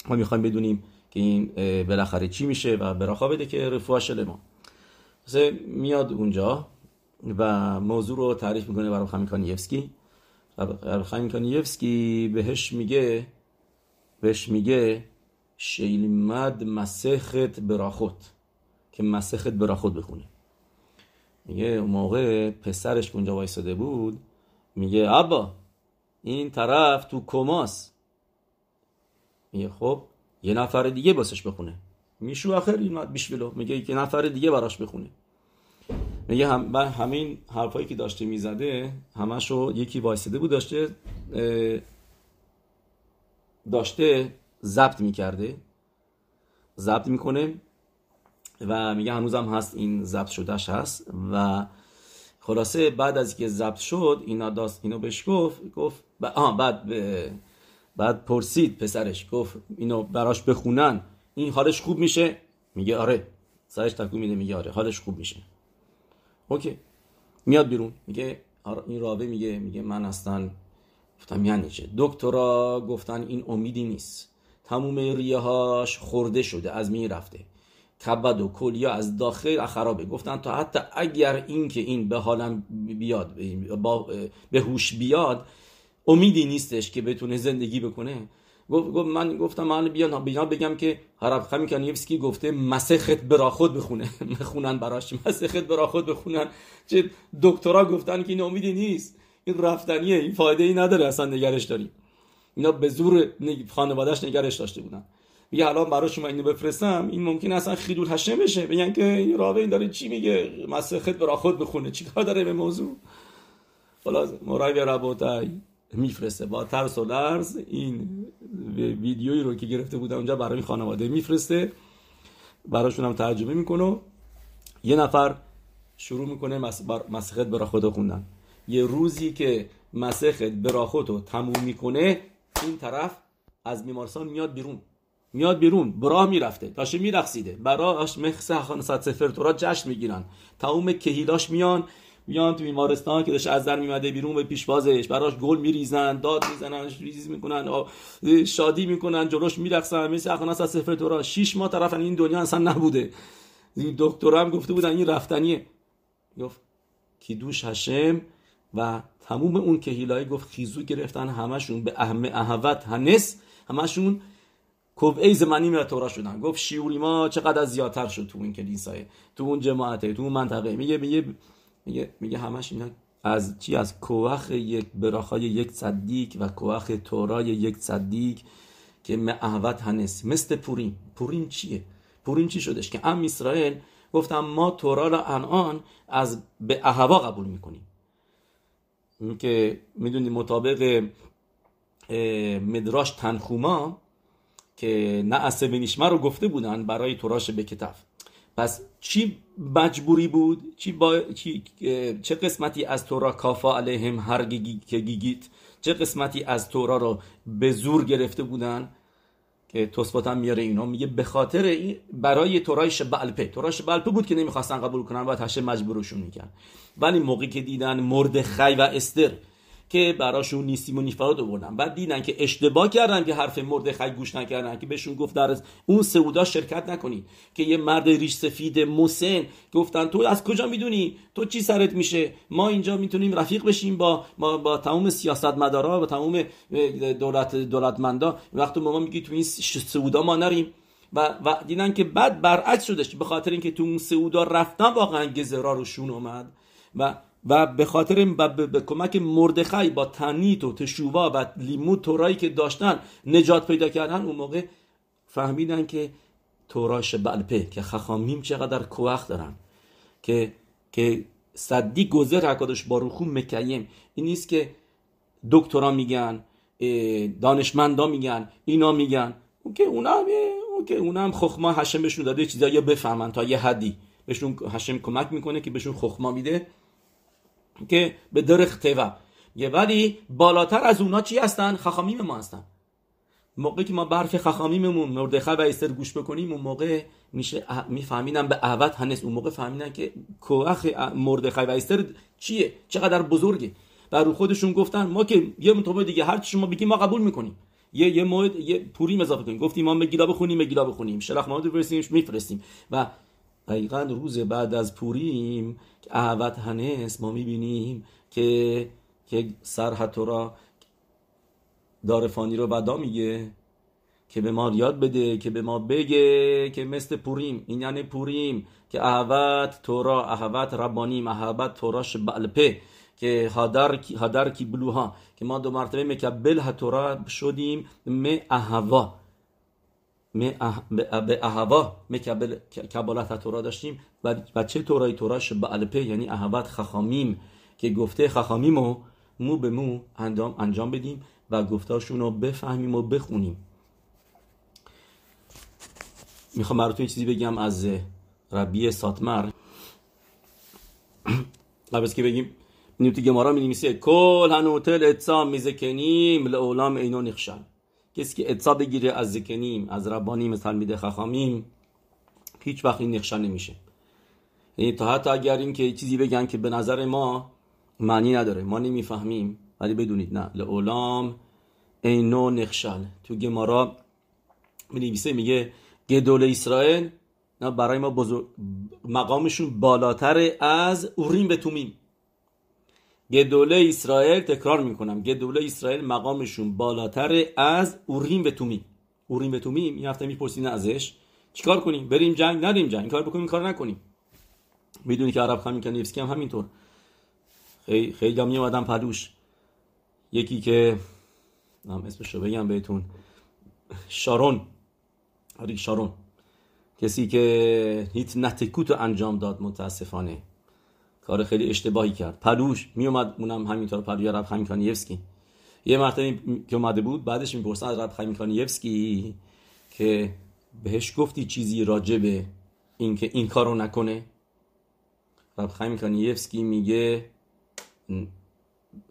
ما می‌خوایم بدونیم که این بالاخره چی میشه و براخا بده که رفوه ما. میاد اونجا. و موضوع رو تعریف می‌کنه برای خمیکانیفسکی خمیکانیفسکی بهش میگه بهش میگه شیلمد مسخت براخوت که مسخت براخوت بخونه. میگه اون موقع پسرش اونجا وایساده بود میگه ابا این طرف تو کماس. میگه خب یه نفر دیگه باسش بخونه. میشو آخر این بیشبلو میگه یه نفر دیگه براش بخونه. میگه هم همین حرفایی که داشته می‌زده همشو یکی وایساده بود داشته داشته ضبط می‌کرده ضبط می‌کنه و میگه هنوزم هست این ضبط شدهش هست و خلاصه بعد از که ضبط شد اینا داست اینو بهش گفت گفت آه بعد بعد پرسید پسرش گفت اینو براش بخونن این حالش خوب میشه؟ میگه آره سرش تکون میده میگه آره حالش خوب میشه. اوکی. میاد بیرون. میگه آره، این راوه میگه میگه من اصلا گفتم یعنی چه؟ دکترا گفتن این امیدی نیست. تموم ریه هاش خورده شده از می رفته. کبد و کلیا از داخل خرابه. گفتن تا حتی اگر این که این به حالم بیاد به هوش بیاد امیدی نیستش که بتونه زندگی بکنه. گفت من گفتم من بیان بیان بگم که هرب خمی کانیفسکی گفته مسخت برا خود بخونه. بخونن براش. مسخت برا خود بخونن. چه دکترا گفتن که این امیدی نیست. این رفتنیه. این فایده ای نداره اصلا نگرش داریم. اینا به زور خانوادهش نگرش داشته بودن. میگه الان برای شما اینو بفرستم. این ممکن اصلا خیدول هشه بشه. بگن که این راوه این داره چی میگه؟ مسخت برا خود بخونه. چیکار داره به موضوع؟ خلاص. مرای ربوتای میفرسته. با ترس و لرز این ویدیویی رو که گرفته بودن اونجا برای خانواده میفرسته. براشون هم ترجمه می‌کنه. یه نفر شروع می‌کنه مسخت برا خود خوندن. یه روزی که مسخت برا خود تموم می‌کنه این طرف از بیمارستان میاد بیرون. میاد بیرون براه می‌رفته. داشته میرقصیده؟ براش مخص صد سفر تورا جشن می‌گیرن. تموم کهیلاش میان. میان تو بیمارستان که داشته از در میمده بیرون به پیشوازش براش گل میریزن داد می‌زنن ریز می‌کنن شادی می‌کنن جلوش میرقصن مثل اخوان از سفر تورا شش ماه طرف این دنیا اصلا نبوده. دکتر هم گفته بودن این رفتنیه. گفت کیدوش هشم؟ و تموم اون کهیلای گفت خیزو گرفتن همشون به اهم اهوت هنس همشون ای زمانی میره تورا شدن. گفت شیوری ما چقدر زیادتر شد تو این کلیسای تو اون جماعته تو اون منطقه. میگه میگه میگه میگه همش اینا از چی؟ از کوخ یک براخای یک صدیق و کوخ تورای یک صدیق که معهوت هنس. مثل پوریم پوریم چیه؟ پوریم چی شدش؟ که ام اسرائیل گفتم ما تورا را الان از به اهوا قبول می‌کنیم. که می‌دونید مطابق مدراش تنخوما که نه اسه رو گفته بودن برای توراش به کتف. پس چی مجبوری بود؟ چی با... چی... چه قسمتی از تورا کافا علیهم هر گیگی... که گیگیت چه قسمتی از تورا رو به زور گرفته بودن؟ که توسفات هم میاره اینا میگه به خاطر این برای تورای شبالپه تورای شبالپه بود که نمی‌خواستن قبول کنن و هشه مجبورشون می‌کرد. ولی موقعی که دیدن مرد خی و استر که براشون نیستیم و نیفراد آوردن. بعد دیدن که اشتباه کردن که حرف مرد خی گوش نکردن که بهشون گفت در اون سعودا شرکت نکنید که یه مرد ریش سفید مسن گفتن تو از کجا می‌دونی؟ تو چی سرت میشه؟ ما اینجا می‌تونیم رفیق بشیم با با, با تمام سیاستمدارا با تمام دولت دولتمندا. وقتی ما میگی تو این سعودا ما نریم. و, و دیدن که بعد برعکس شدش به خاطر اینکه تو اون سعودا رفتن واقعا گزرا روشون اومد. و و به خاطر به کمک مردخی با تنیت و تشووا و لیمود تورایی که داشتن نجات پیدا کردن اون موقع فهمیدن که توراش بلپه که خخامیم چقدر کوخ دارن که که صدی گذر حکادش باروخو مکیم. این نیست که دکترا میگن دانشمندا میگن اینا میگن. اون که اونا هم اون که اونا هم خخما هشم بهشون داده چیزایی بفهمن تا یه حدی. بهشون هشم کمک می‌کنه که بهشون خخما میده. که به درخ یه ولی بالاتر از اونا چی هستن؟ خخامیم ما هستن. موقعی که ما برف خخامیممون مردخه و استر گوش بکنیم اون موقع میشه میفهمیدن به عوض هنس اون موقع فهمیدن که کوخ مردخه و استر چیه؟ چقدر بزرگه. و رو خودشون گفتن ما که یه مطابق دیگه هر چی شما بگیم ما قبول می‌کنیم. یه یه موعد یه پوری اضافه کنیم. گفتیم ما گیلا بخونیم گیلا بخونیم شلخ محمد بفرستیم میفرستیم. و دقیقا روز بعد از پوریم که احوت هنس ما می‌بینیم که که سر را دارفانی رو ودا میگه که به ما یاد بده که به ما بگه که مثل پوریم این یعنی پوریم که احوت تورا احوت ربانیم احوت توراش بلپه که هادر کی, هادر کی بلوها که ما دو مرتبه مکبل تورا شدیم می احوا. به اهوا مکبل کبالت تورا داشتیم و چه تورای توراش به الپه یعنی اهوت خخامیم که گفته خخامیمو مو به مو انجام, انجام بدیم و گفتاشون رو بفهمیم و بخونیم. می‌خوام براتون چیزی بگم از ربی ساتمر. قبل که بگیم نیوتی گمارا می کل هنوتل اتسام میزکنیم لعولام اینو نخشن. کسی که اتصا بگیره از زکنیم از ربانیم از تلمید خخامیم هیچ وقت این نقشه نمیشه. یعنی تا حتی اگر این که چیزی بگن که به نظر ما معنی نداره ما نمی‌فهمیم ولی بدونید نه. لعولام اینو نخشل تو گمارا می میگه گدول اسرائیل نه برای ما بزرگ مقامشون بالاتر از اوریم به تومیم گدوله اسرائیل تکرار می‌کنم. گدوله اسرائیل مقامشون بالاتر از اوریم و تومیم. اوریم و تومیم این هفته می‌پرسین ازش. چیکار کنیم؟ بریم جنگ؟ ندیم جنگ. کار بکنیم؟ کار نکنیم. می‌دونی که عرب خمین کنیفسکی هم همینطور. خیلی خیلی هم آدم پدوش یکی که هم اسمش رو بگم بهتون. شارون. آری شارون. کسی که هیت نتکوت انجام داد متاسفانه. کار خیلی اشتباهی کرد. پلوش میومد اونم همینطور پلوی رب خمیکانیفسکی یه مرتبه که اومده بود بعدش می‌پرسن از رب خمیکانیفسکی که بهش گفتی چیزی راجبه اینکه این کارو نکنه. رب خمیکانیفسکی میگه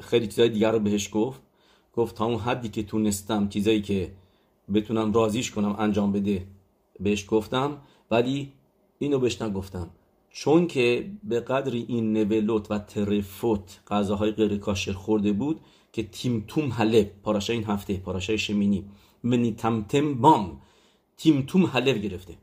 خیلی چیزای دیگر رو بهش گفت. گفت تا اون حدی که تونستم چیزایی که بتونم رازیش کنم انجام بده بهش گفتم. ولی اینو بهش نگفتم. چون که به قدر این نولوت و ترفوت غذاهای غیر کاشر خورده بود که تیم توم حلب پاراشا این هفته پاراشای شمینی منی تمتم بام تیم توم حلب گرفته.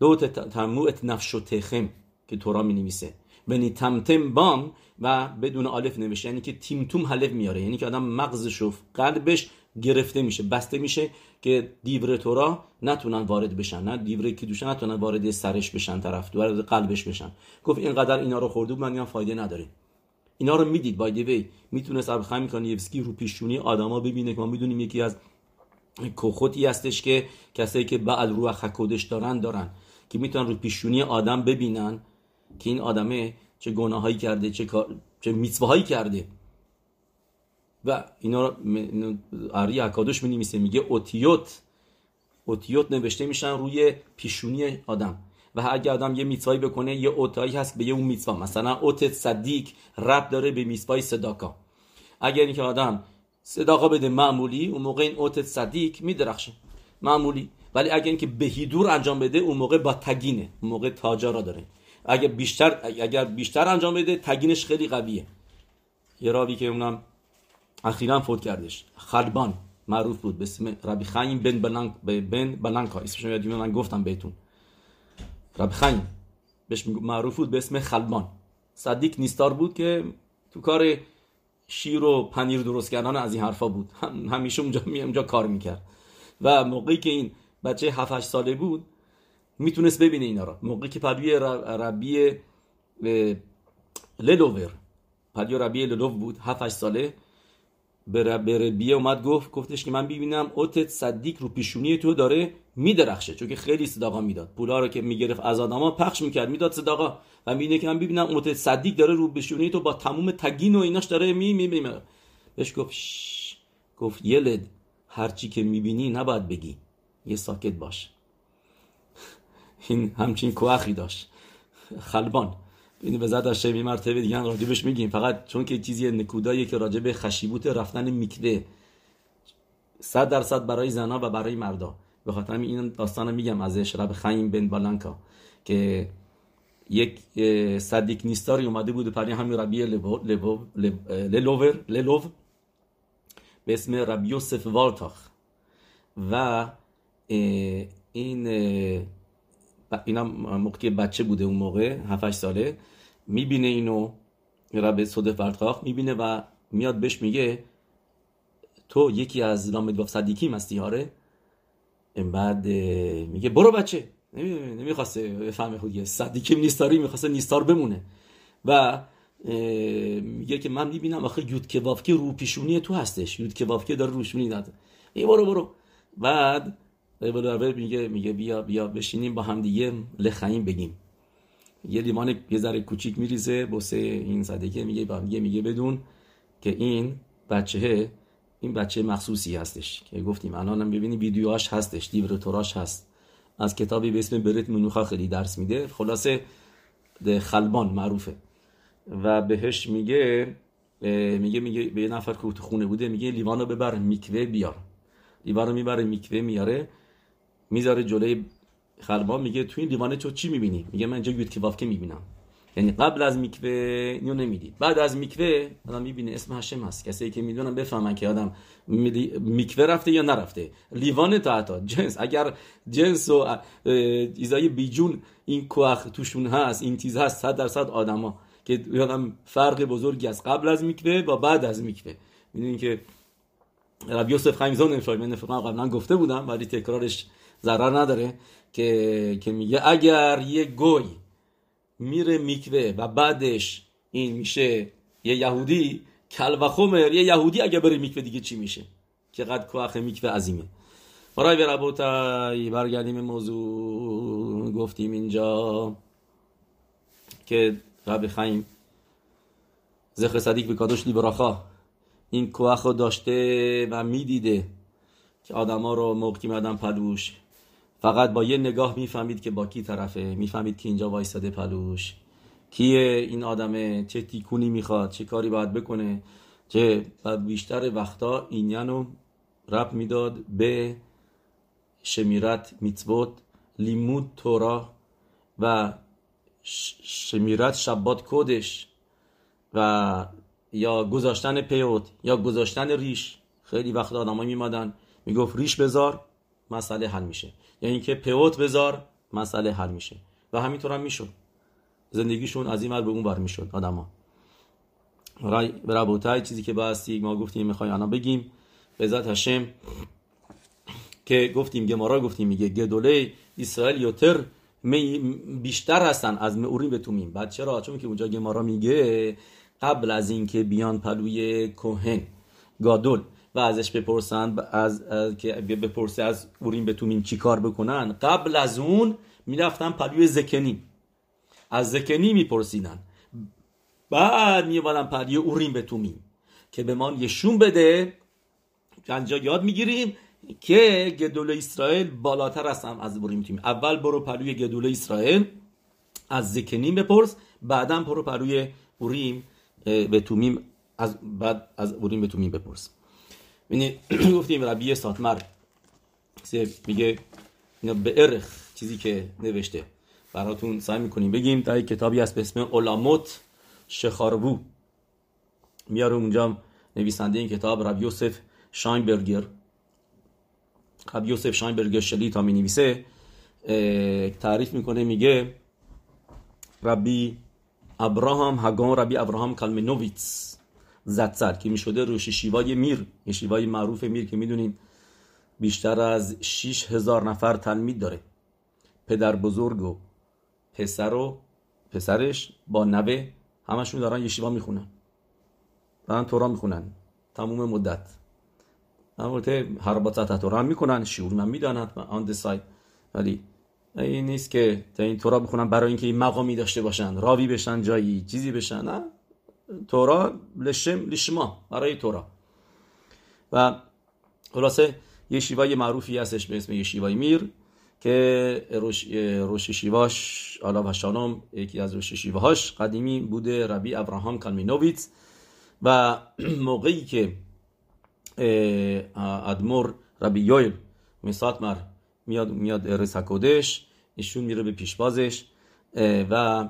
لوت تموت نفش و تخم که تورا می نویسه منی تمتم بام و بدون آلف نوشته یعنی که تیم توم حلب میاره یعنی که آدم مغزش و قلبش گرفته میشه. بسته میشه که دیور تورا نتونن وارد بشن. نه دیور که دوشه نتونن وارد سرش بشن طرف وارد قلبش بشن. گفت اینقدر اینا رو خورده بود من فایده نداره. اینا رو می‌دید بای وی می‌تونست ابخم یفسکی رو پیشونی آدما ببینه که ما می‌دونیم یکی از کوخوتی هستش که کسایی که بعد رو خکودش دارن دارن. که می‌تونن رو پیشونی آدم ببینن که این آدمه چه گناهایی کرده چه چه میtzواهایی کرده. و اینا آری اکادوش می نمیسه میگه اوتیوت. اوتیوت نوشته میشن روی پیشونی آدم. و اگه آدم یه میتوایی بکنه یه اوتایی هست به یه اون میتوا مثلا اوت صدیق رب داره به میتوای صداقا. اگر اینکه آدم صداقا بده معمولی اون موقع این اوت صدیق میدرخشه. معمولی. ولی اگر اینکه بهیدور انجام بده اون موقع با تگینه. اون موقع تاجارا داره. اگر بیشتر اگر بیشتر انجام بده تگینش خیلی قویه. یه راوی که اونم اخیرا فوت کردش. خلبان معروف بود به اسم ربی خیم بن بلانک بن بلانکا اسمش یادم من گفتم بهتون. ربی خیم. بهش معروف بود به اسم خلبان. صدیق نیستار بود که تو کار شیر و پنیر درست کردن از این حرفا بود. هم همیشه اونجا اونجا کار می‌کرد. و موقعی که این بچه 7 ساله بود می‌تونست ببینه اینا رو موقعی که پدوی ربی للوور. پدوی ربی للوور بود 7 ساله. به ربیه اومد گفت گفتش که من ببینم اوتت صدیق رو پیشونی تو داره میدرخشه. چون که خیلی صداقا می‌داد. پولا رو که می‌گرفت از آدما پخش می‌کرد می‌داد صداقا. و می‌بینه که من ببینم اوتت صدیق داره رو پیشونی تو با تموم تگین و ایناش داره می می, می, بهش گفت شش. گفت یلد هرچی که می‌بینی نباید بگی. یه ساکت باش. این همچین کوخی داشت. خلبان. اینو به زد از مرتبه دیگه راجبش میگیم. فقط چون که چیزی نکودایی که راجب خشیبوت رفتن میکوه صد درصد برای زنا و برای مردا. به خاطر این داستان میگم ازش رب خیم بن بالانکا که یک صدیق نیستاری اومده بود پری همین ربی للوور للوو به اسم ربی یوسف والتاخ و این اینم موقع بچه بوده اون موقع 7 ساله. می‌بینه اینو رب صد فرتخاخ می‌بینه و میاد بهش میگه تو یکی از لامدگاف صدیکی مستی هاره بعد میگه برو بچه. نمی‌خواسته بفهمه خود صدیکی نیستاری می‌خواسته نیستار بمونه. و میگه که من می‌بینم آخه یود که رو پیشونی تو هستش. یود که داره روشونی داده ای برو برو. بعد ولور میگه میگه بیا بیا بشینیم با هم دیگه لخیم بگیم. یه لیوان یه ذره کوچیک میریزه بوسه این صدقه میگه با میگه میگه بدون که این بچه این بچه مخصوصی هستش که گفتیم الان هم ببینید ویدیوهاش هستش دیور توراش هست. از کتابی به اسم برت منوخا خیلی درس میده. خلاصه خلبان معروفه. و بهش میگه میگه میگه به یه نفر که خونه بوده میگه لیوانو ببر میکوه بیار. لیوانو می‌بره میکوه میاره. می‌ذاره جلوی خلبان میگه تو این لیوانه تو چی می‌بینی؟ میگه من اینجا یوت که می‌بینم. یعنی قبل از میکوه اینو نمی‌دید. بعد از میکوه آدم می‌بینه اسم هشم هست. کسی که می‌دونن بفهمن که آدم میکوه رفته یا نرفته. لیوان تا حتی. جنس. اگر جنس و ایزای بیجون این کوخ توشون هست این چیز هست صد درصد آدما که یادم فرق بزرگی از قبل از میکوه و بعد از میکوه. می‌دونین که رب یوسف خیمزون نفرای من قبلا گفته بودم ولی تکرارش ضرر نداره که که میگه اگر یه گوی میره میکوه و بعدش این میشه یه یهودی کل و خمر یه یهودی اگه بره میکوه دیگه چی میشه؟ که قد کوخ میکوه عظیمه. برای برابوتای برگردیم موضوع گفتیم اینجا که رب خیم زخر صدیق بکادش لیبراخا این کوخ رو داشته و می‌دیده که آدما رو موقعی میادن پلوش فقط با یه نگاه می‌فهمید که با کی طرفه. می‌فهمید که اینجا وایستاده پلوش. کیه این آدمه چه تیکونی می‌خواد؟ چه کاری باید بکنه؟ چه بیشتر وقتا اینیانو رب می‌داد به شمیرت میتوت لیمود تورا و شمیرت شبات کودش و یا گذاشتن پیوت یا گذاشتن ریش. خیلی وقت آدم میمادن. می‌گفت ریش بذار مسئله حل میشه. یعنی اینکه پیوت بذار مسئله حل میشه. و همینطور هم می‌شد. زندگیشون از این به اون بر می‌شد آدما. برابوتای چیزی که باستی ما گفتیم می‌خوایم انا بگیم. به ذات هشم که گفتیم گمارا گفتیم میگه گدوله اسرائیل یوتر بیشتر هستن از موریم به تومیم بعد چرا؟ چون که اونجا گمارا میگه قبل از اینکه بیان پلوی کوهن گادول. و ازش بپرسن از, که بپرسه از اوریم به تومیم چی کار بکنن. قبل از اون می‌رفتن پلوی زکنی. از زکنی میپرسیدن. بعد میبادن پلوی اوریم به تومیم که به ما یشون بده. اینجا یاد می‌گیریم که گدول اسرائیل بالاتر هستم از بریم تیم اول برو پروی گدول اسرائیل از زکنیم بپرس بعدا برو پروی اوریم به تومیم از بعد از اوریم به تومیم بپرس. ببینید گفتیم ربی ساتمر میگه اینا به ارخ چیزی که نوشته. براتون سعی می‌کنیم بگیم. در کتابی هست به اسم علامت شخاربو. میاره اونجا نویسنده این کتاب ربی یوسف شاینبرگر. خب یوسف شاینبرگ شلی تا می نویسه تعریف می‌کنه میگه ربی ابراهام هگان ربی ابراهام کالمنوویتس زدسر که می‌شده روش شیوای میر. یه شیوای معروف میر که می‌دونین بیشتر از 6 هزار نفر تلمید داره. پدر بزرگ و پسر و پسرش با نوه همشون دارن یه شیوا می‌خونن. دارن تورا می‌خونن. تموم مدت. البته هر با تحت می‌کنن شعور من می‌داند آن سایت ولی این نیست که تا این تورا بخونن برای اینکه این مقامی داشته باشن. راوی بشن جایی چیزی بشن نه. تورا لشم لشما برای تورا و خلاصه یه شیوای معروفی هستش به اسم یه شیوای میر که روش, روش شیواش آلا و شانم یکی از روش شیواهاش قدیمی بوده ربی ابراهام کالمینوویتس و موقعی که ادمور ربی یویل میساتمر میاد میاد ارس کودش ایشون میره به پیشبازش و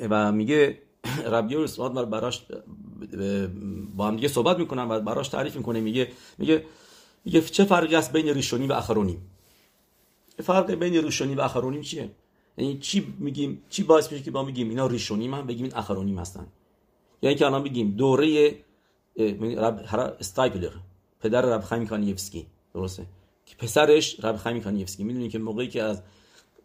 و میگه ربی یویل ساتمر براش با هم دیگه صحبت می‌کنن و براش تعریف می‌کنه میگه میگه میگه چه فرقی است بین ریشونی و اخرونی؟ فرق بین ریشونی و اخرونیم چیه؟ یعنی چی میگیم؟ چی باعث میشه که با میگیم اینا ریشونیم هم بگیم این اخرونیم هستن. یعنی که الان بگیم دوره رب استایپلر پدر رب خیم کانیفسکی درسته؟ که پسرش رب خیم کانیفسکی می‌دونی که موقعی که از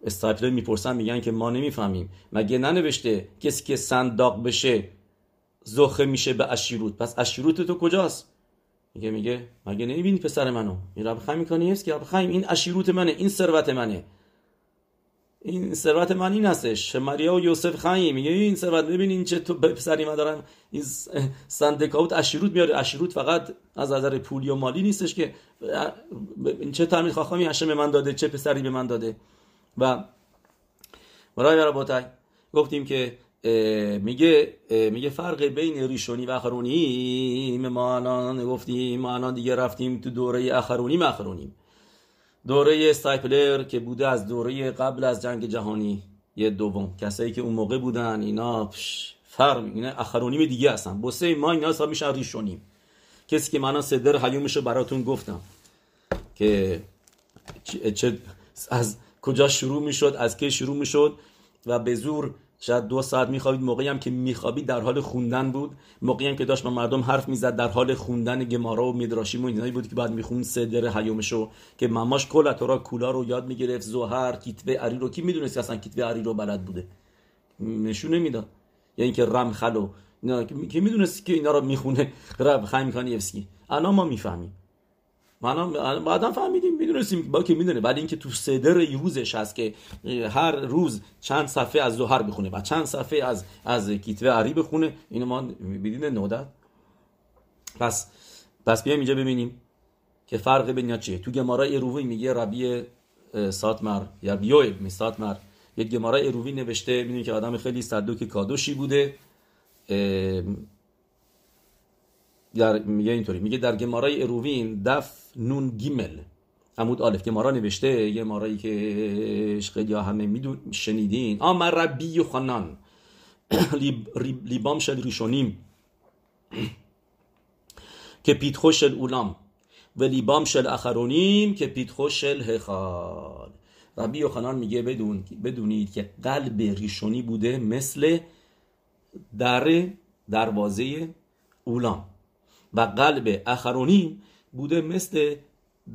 استایپلر می‌پرسن میگن که ما نمی‌فهمیم. مگه ننوشته کسی که صنداق بشه زخه میشه به اشیروت؟ پس اشیروت تو کجاست؟ میگه میگه مگه نمی‌بینی پسر منو؟ این رب خیم کانیفسکی رب خیم این اشیروت منه این ثروت منه. این ثروت من این هستش مریا و یوسف خانی میگه این ثروت ببینین چه تو پسری من دارن این سندکاوت اشیروت میاره. اشیروت فقط از نظر پولی و مالی نیستش که این چه تعمید خواهی هشم به من داده چه پسری به من داده. و برای رباطای گفتیم که میگه میگه فرق بین ریشونی و اخرونی. ما الان گفتیم ما الان دیگه رفتیم تو دوره اخرونی اخرونیم. دوره استایپلر که بوده از دوره قبل از جنگ جهانی یه دوم. کسایی که اون موقع بودن اینا فرم اینا اخرونیم دیگه هستن. بسه ما اینا حساب میشن ریشونیم. کسی که من صدر حیومش رو براتون گفتم که چه از کجا شروع می‌شد از که شروع می‌شد و به زور شاید دو ساعت میخوابید. موقعی هم که میخوابید در حال خوندن بود. موقعی هم که داشت با مردم حرف می‌زد در حال خوندن گمارا و میدراشیم و اینایی بود که بعد می‌خوند صدر حیومشو که مماش کل را کولا رو یاد می‌گرفت زهر کیتوه عری رو. کی می‌دونست اصلا کیتوه عری رو بلد بوده؟ نشون نمی‌داد. یا اینکه رمخل و نه که می‌دونست که اینا رو می‌خونه؟ رب خیم کانیفسکی الان ما می‌فهمیم. ما بعدا فهمیدیم می‌دونستیم با که می‌دونه بعد اینکه تو صدر روزش هست که هر روز چند صفحه از زهر بخونه و چند صفحه از از کتوه عری بخونه اینو ما بدین نودت پس پس بیایم اینجا ببینیم که فرق بین چیه. تو گمارای ارووی میگه ربی ساتمر یا بیوی می ساتمر. یه گمارای ارووی نوشته می‌دونی که آدم خیلی صدوک کادوشی بوده. در میگه اینطوری. میگه در گمارای اروین دف نون گیمل. عمود آلف گمارا نوشته یه مارایی که خیلی همه میدون شنیدین. آ من ربی و خانان لیبام شد ریشونیم. که پیتخو شل اولام. و لیبام شل اخرونیم که پیتخو شل هخال. ربی خانان میگه بدون بدونید که قلب ریشونی بوده مثل در دروازه اولام. و قلب اخرونیم بوده مثل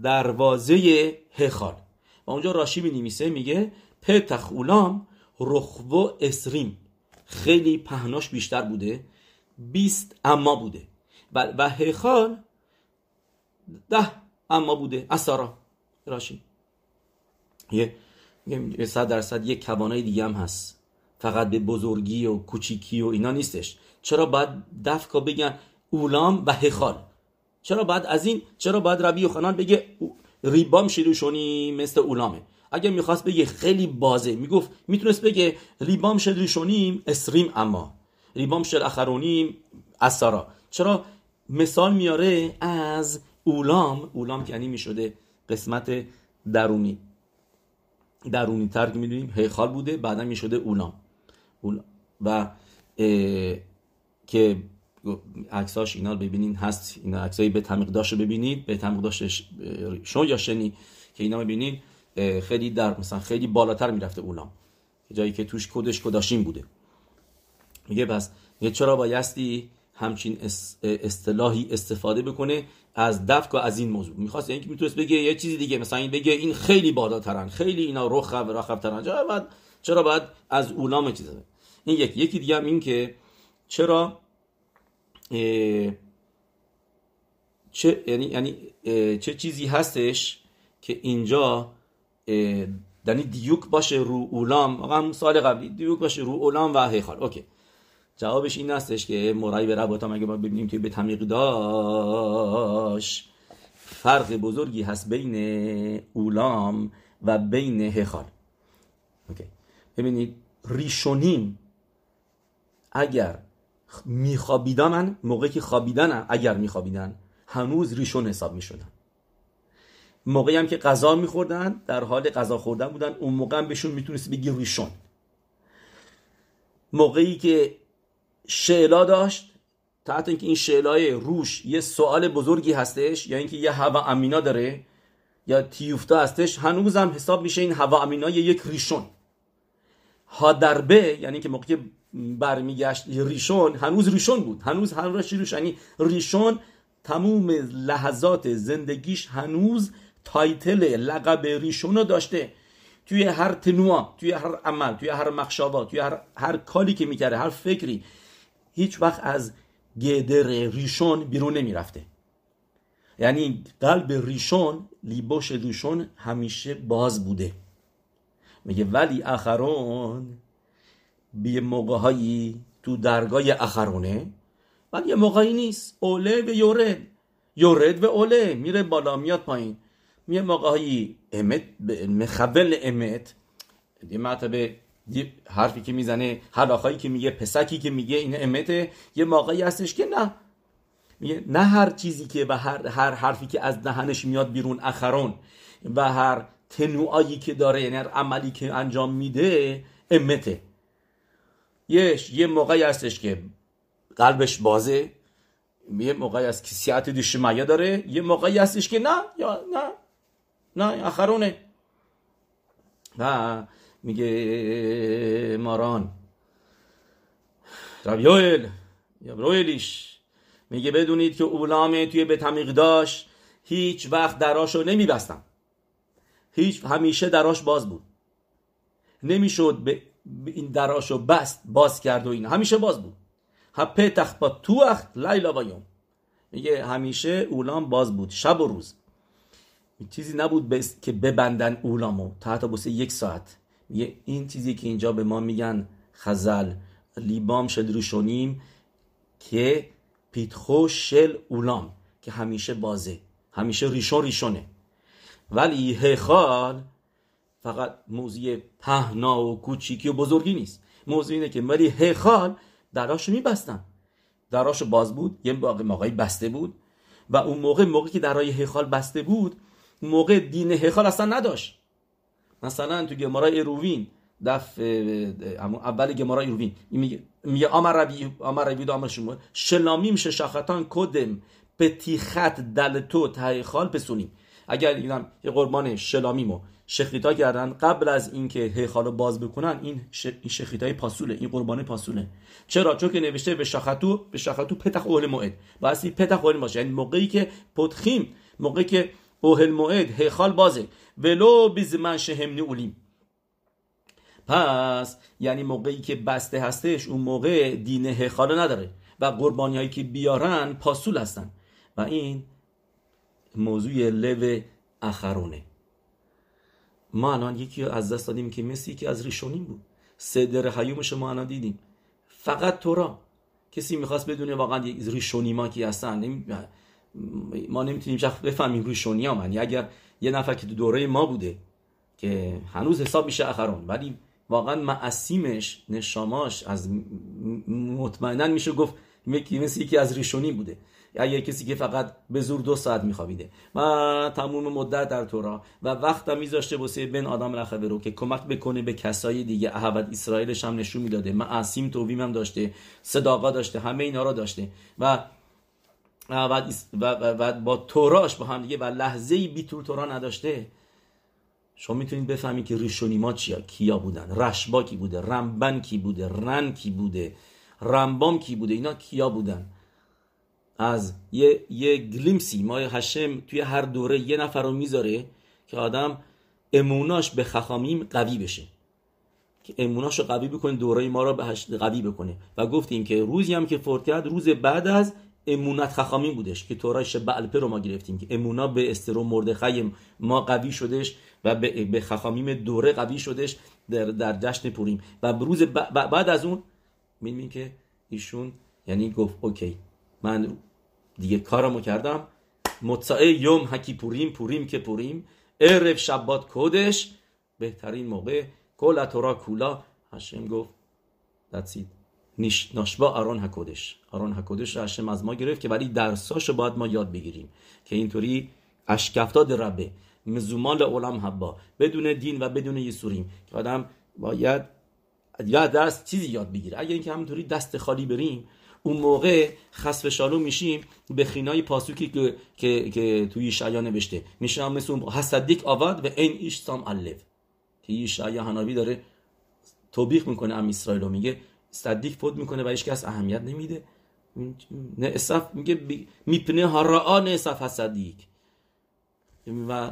دروازه هخال. و اونجا راشی می نمیسه میگه پتخ اولام رخو اسریم خیلی پهناش بیشتر بوده بیست اما بوده. و, و هخال ده اما بوده. اثارا راشی. یه صد درصد یه کوانای دیگه هم هست. فقط به بزرگی و کوچیکی و اینا نیستش. چرا باید دفکا بگن اولام و هخال؟ چرا بعد از این چرا باید ربی خنان بگه ریبام شیروشونی مثل اولامه اگه می‌خواست بگه خیلی بازه می‌گفت می‌تونست بگه ریبام شد اسریم اما. ریبام شد اخرونیم اثارا چرا مثال میاره از اولام اولام که یعنی می‌شده قسمت درونی. درونی تر که می‌دونیم هیخال بوده بعدا می‌شده اولام. و که عکساش اینا رو ببینین هست اینا عکسایی به تمیق داشت رو ببینید به تمیق داشتش شون یا شنی که اینا ببینید خیلی در مثلا خیلی بالاتر می‌رفته اولام جایی که توش کدش کداشین بوده. میگه پس میگه چرا بایستی همچین اصطلاحی استفاده بکنه از دفک و از این موضوع؟ می‌خواست اینکه می‌تونست بگه یه چیزی دیگه مثلا این بگه این خیلی بالاترن خیلی اینا رخ و رخب ترن چرا باید چرا باید از اولام چیزه این یکی. یکی دیگه هم این که چرا چه یعنی یعنی چه چیزی هستش که اینجا یعنی دیوک باشه رو اولام. هم سال قبلی دیوک باشه رو اولام و هیخال. اوکی. جوابش این هستش که مرای به رباتا اگه ما ببینیم که به تمیق داشت فرق بزرگی هست بین اولام و بین هیخال. اوکی. ببینید ریشونیم اگر میخوابیدن من موقعی که خوابیدن اگر میخوابیدن هنوز ریشون حساب می‌شدن. موقعی هم که غذا میخوردن در حال غذا خوردن بودن اون موقع هم بهشون می‌تونست بگی ریشون. موقعی که شعلا داشت تا اینکه این شعلای روش یه سوال بزرگی هستش یا اینکه یه هوا امینا داره یا تیوفتا هستش هنوز هم حساب میشه این هوا امینا یک ریشون. هادربه یعنی که موقعی برمیگشت. ریشون هنوز ریشون بود. هنوز هنوز ریشون یعنی ریشون تموم لحظات زندگیش هنوز تایتل لقب ریشون رو داشته. توی هر تنوع توی هر عمل توی هر مخشابا توی هر, هر کالی که می‌کرده هر فکری هیچ وقت از گدر ریشون بیرون نمی‌رفته. یعنی قلب ریشون لیبوش ریشون همیشه باز بوده. میگه ولی اخرون به موقع هایی تو درگاه اخرونه ولی یه موقعی نیست. اوله و یورد یورد و اوله. میره بالا میاد پایین. یه موقع هایی امت مخول امت یه مرتبه حرفی که می‌زنه حلاخایی که میگه پسکی که میگه این امته. یه موقعی هستش که نه. میگه نه هر چیزی که و هر, هر حرفی که از دهنش میاد بیرون اخرون و هر تنوعایی که داره یعنی عملی که انجام میده امته. یه یه موقعی هستش که قلبش بازه. یه موقعی هست که سیعت دیشمایه داره. یه موقعی هستش که نه یا نه نه اخرونه و میگه ماران. ربیویل یا میگه بدونید که اولامه توی به تمیق داشت هیچ وقت دراشو نمیبستم. هیچ همیشه دراش باز بود. نمی‌شد به این دراشو بست باز کرد و این همیشه باز بود. هپتخ با توخ لیلا و یوم. میگه همیشه اولام باز بود شب و روز. چیزی نبود بس... که ببندن اولامو. تا حتی بسه یک ساعت. میگه این چیزی که اینجا به ما میگن خزل. لیبام شد روشونیم که پیتخو شل اولام. که همیشه بازه. همیشه ریشون ریشونه. ولی هخال فقط موضوع پهنا و کوچیکی و بزرگی نیست. موضوع اینه که ولی هخال دراشو میبستن. دراشو باز بود یه موقعی بسته بود و اون موقع موقعی که درای هخال بسته بود موقع دین هخال اصلا نداشت. مثلا تو گمارای اروین دف اول گمارای اروین میگه میگه آمر ربی آمر ربی شما شلامیم ششاختان کدم پتیخت دلتو تایخال بسونیم اگر یه قربان شلامیمو شخیتا کردن. قبل از اینکه هیخالو باز بکنن این شخیتای پاسوله این قربان پاسوله. چرا؟ چون که نوشته به شخطو به شخطو پتخ اول موعد. واسه پتخ اول باشه یعنی موقعی که پتخیم موقعی که اوهل موعد هیخال بازه. ولو بیزمن شهمنی اولیم پس یعنی موقعی که بسته هستش اون موقع دین هیخال نداره. و قربانی هایی که بیارن پاسول هستن. و این موضوع لو اخرونه ما الان یکی از دست دادیم که مثل یکی از ریشونیم بود. صدر حیومش ما الان دیدیم. فقط تورا کسی می‌خواست بدونه واقعا ریشونی ما کی هستن؟ ما نمی‌تونیم شخص بفهمیم ریشونی ها من. اگر یه نفر که تو دوره ما بوده که هنوز حساب میشه اخرون ولی واقعا معصیمش نشاماش از مطمئنا میشه گفت مثل یکی از ریشونی بوده. یه کسی که فقط به زور دو ساعت میخوابیده و تموم مدت در تورا و وقت هم میذاشته واسه بن آدم لخوه رو که کمک بکنه به کسای دیگه احوت اسرائیلش هم نشون می‌داده معصیم توبیم هم داشته صداقا داشته همه اینا رو داشته و و, و, با توراش با هم دیگه و لحظه بی تورا نداشته. شما می‌تونید بفهمید که ریشونیما چیا؟ کیا بودن؟ رشبا کی بوده؟ رمبن کی بوده؟ رن کی بوده؟ رمبام کی بوده؟ اینا کیا بودن؟ از یه, یه گلیمسی ما هشم توی هر دوره یه نفر رو می‌ذاره که آدم اموناش به خخامیم قوی بشه. که اموناش رو قوی بکنه دوره ما رو به قوی بکنه. و گفتیم که روزی هم که فوت کرد روز بعد از امونت خخامین بودش که تورایش به رو ما گرفتیم که امونا به استرو مردخای ما قوی شدش و به خخامیم دوره قوی شدش در, در جشن پوریم. و روز بعد از اون می‌بینیم که ایشون یعنی گفت اوکی من دیگه کارمو کردم. مطعه یوم هکی پوریم پوریم که پوریم. عرف شبات کودش. بهترین موقع. کل تورا کولا. هشم گفت دتسید نیش آرون هکودش. آرون هکودش رو هشم از ما گرفت که ولی درساشو باید ما یاد بگیریم. که اینطوری اشکفتاد ربه. مزومان لعالم حبا. بدون دین و بدون یسوریم. که آدم باید یا درس چیزی یاد بگیره. اگر اینکه همینطوری دست خالی بریم اون موقع خصف شالو میشیم به خینای پاسوکی که, که, که توی شایا نوشته. میشه مثل اون حسدیک آواد و این ایش سام الف. که یشعیا هنابی داره توبیخ می‌کنه ام اسرائیل رو میگه. صدیق فوت می‌کنه و کس اهمیت نمیده. نه اصف میگه میپنه هارا نه اصف حسدیک و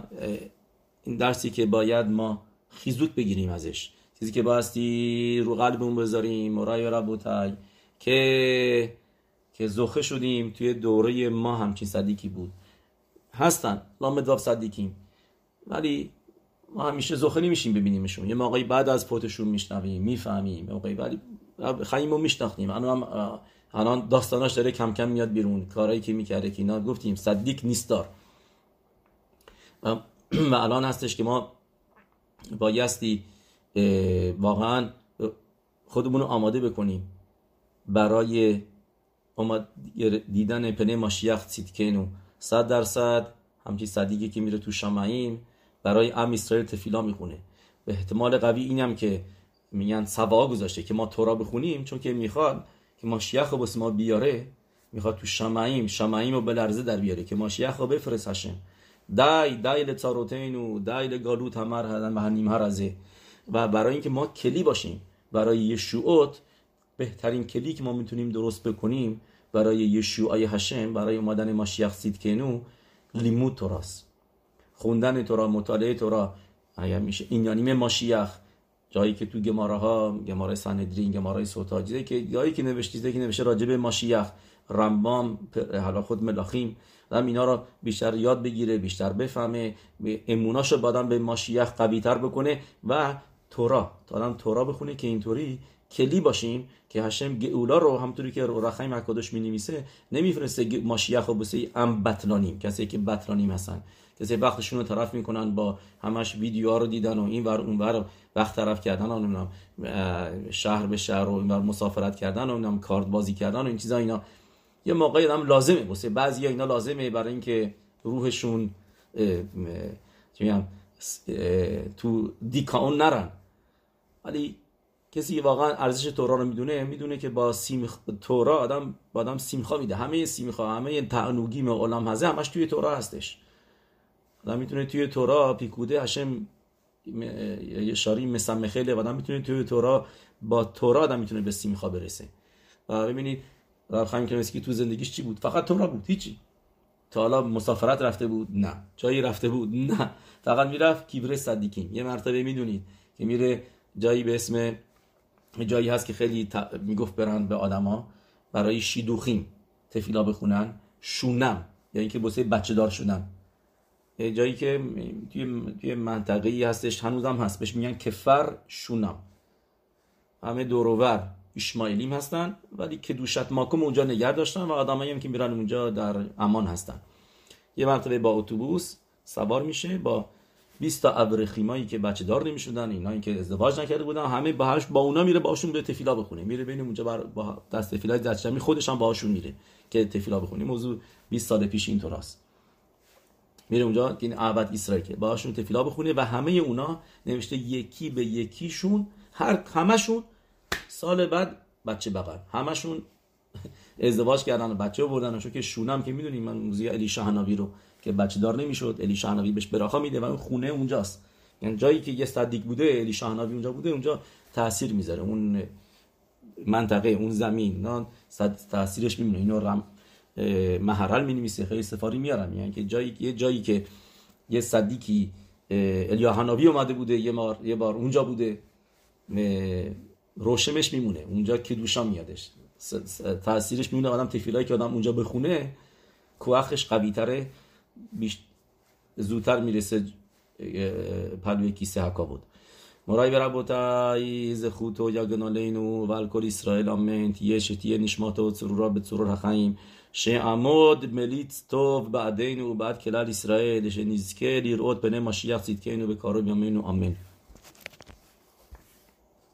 این درسی که باید ما خیزوک بگیریم ازش. چیزی که باستی رو قلبمون بذاریم. مرای ربوتای. که که زخه شدیم توی دوره ما همچین صدیکی بود. هستن لامدواف صدیکیم ولی ما همیشه زخه نمیشیم ببینیمشون. یه موقعی بعد از پوتشون میشنویم می‌فهمیم. موقعی ولی خیلی رو میشناختیم. الان هم الان داستاناش داره کم کم میاد بیرون. کارهایی که می‌کرده که اینا گفتیم صدیک نیستار. و الان هستش که ما بایستی واقعا خودمون رو آماده بکنیم. برای دیدن پنه ماشیخ سیتکنو صد درصد همچی صدیقی که میره تو شمعیم برای ام اسرائیل تفیلا می‌خونه. به احتمال قوی اینم که میگن سوا گذاشته که ما تورا بخونیم چون که می‌خواد که ماشیخ رو بس ما بیاره می‌خواد تو شمعیم شمعیم رو به در بیاره که ماشیخ رو بفرست هشم دای دای لتاروتینو دای لگالوت همر هدن و هنیم هرزه و برای اینکه ما کلی باشیم برای یشوعات بهترین کلی که ما می‌تونیم درست بکنیم برای یشوعای هشم برای اومدن ماشیخ سیدکنو لیمود توراست خوندن تورا مطالعه تورا. اگر میشه؟ این یعنی ماشیخ جایی که تو گماره ها گماره سندرین گماره سوتاجیده که جایی که نوشتیده که نوشته راجب ماشیخ رمبام حالا خود ملاخیم. آدم اینا رو بیشتر یاد بگیره بیشتر بفهمه. اموناشو بادم به ماشیخ قوی تر بکنه و تورا. تا آدم تورا بخونه که اینطوری. کلی باشیم که هشم گئولا رو همطوری که رخیم حکادش می نویسه نمیفرسته ماشیخ و بسه ام بطلانیم کسی که بطلانیم هستن. کسی وقتشون رو طرف می‌کنن با همش ویدیو رو دیدن و این ور اون ور وقت طرف کردن و نمی‌دونم شهر به شهر و این ور مسافرت کردن و نمی‌دونم کارت بازی کردن و این چیزا اینا. یه موقعی هم لازمه واسه بعضی اینا لازمه برای اینکه روحشون تو دیکاون نرن. ولی کسی واقعا ارزش تورا رو می‌دونه؟ می‌دونه که با سیم تورا آدم با آدم سیمخا میده. همه سیمخا همه تعنوگی عالم هزه همش توی تورا هستش. آدم می‌تونه توی تورا پیکوده هشم یه شاری مسمخله و آدم می‌تونه توی تورا با تورا آدم می‌تونه به سیمخا برسه. و ببینید رب خیم کنسکی تو زندگیش چی بود؟ فقط تورا بود هیچی. تا حالا مسافرت رفته بود؟ نه. جایی رفته بود؟ نه. فقط می‌رفت کیبره صدیکیم یه مرتبه می‌دونید که میره جایی به اسم جایی هست که خیلی می‌گفت برن به آدما برای شیدوخیم تفیلا بخونن شونم یعنی که بسه بچه دار شدن. جایی که توی, توی منطقه ای هستش هنوزم هست بهش میگن کفر شونم. همه دوروور اشمایلیم هستن ولی که دوشت ماکم اونجا نگر داشتن و آدمایی هم که میرن اونجا در امان هستن. یه مرتبه با اتوبوس سوار میشه با 20 تا ابرخیمایی که بچه دار نمی‌شدن اینا که ازدواج نکرده بودن همه باهاش با اونا میره باشون به تفیلا بخونه. میره بین اونجا بر با دست تفیلا دستشمی خودش هم باهاشون میره که تفیلا بخونه. موضوع 20 سال پیش اینطوراست میره اونجا که این عبد اسرائیل که باهاشون تفیلا بخونه و همه اونا نوشته یکی به یکیشون هر همشون سال بعد بچه بغل. همشون ازدواج کردن و بچه بردن. چون که شونم که می‌دونیم من موزی علی شاهناوی رو که بچه دار نمی‌شد علی شاهناوی بهش براخا میده و اون خونه اونجاست. یعنی جایی که یه صدیق بوده علی شاهناوی اونجا بوده اونجا تاثیر می‌ذاره. اون منطقه اون زمین نه؟ تاثیرش میمونه اینو رم محرل می نویسه خیلی سفاری میارن یعنی که جایی یه جایی که یه صدیقی الیاهناوی اومده بوده یه بار یه بار اونجا بوده. روشمش میمونه. اونجا که دوشا میادش. تاثیرش میمونه. آدم تفیلایی که آدم اونجا بخونه کوخش قوی تره. زودتر میرسه پلوی کیسه حکا بود مرای و ربوتای زخوتو یگنالینو و الکل اسرائیل آمنت یه شتیه نشماتو چرورا به چرور حخیم שעמוד מליץ טוב בעדינו ובעד כלל ישראל, שנזכה לראות פני משיח צדקנו בקרוב ימינו אמן.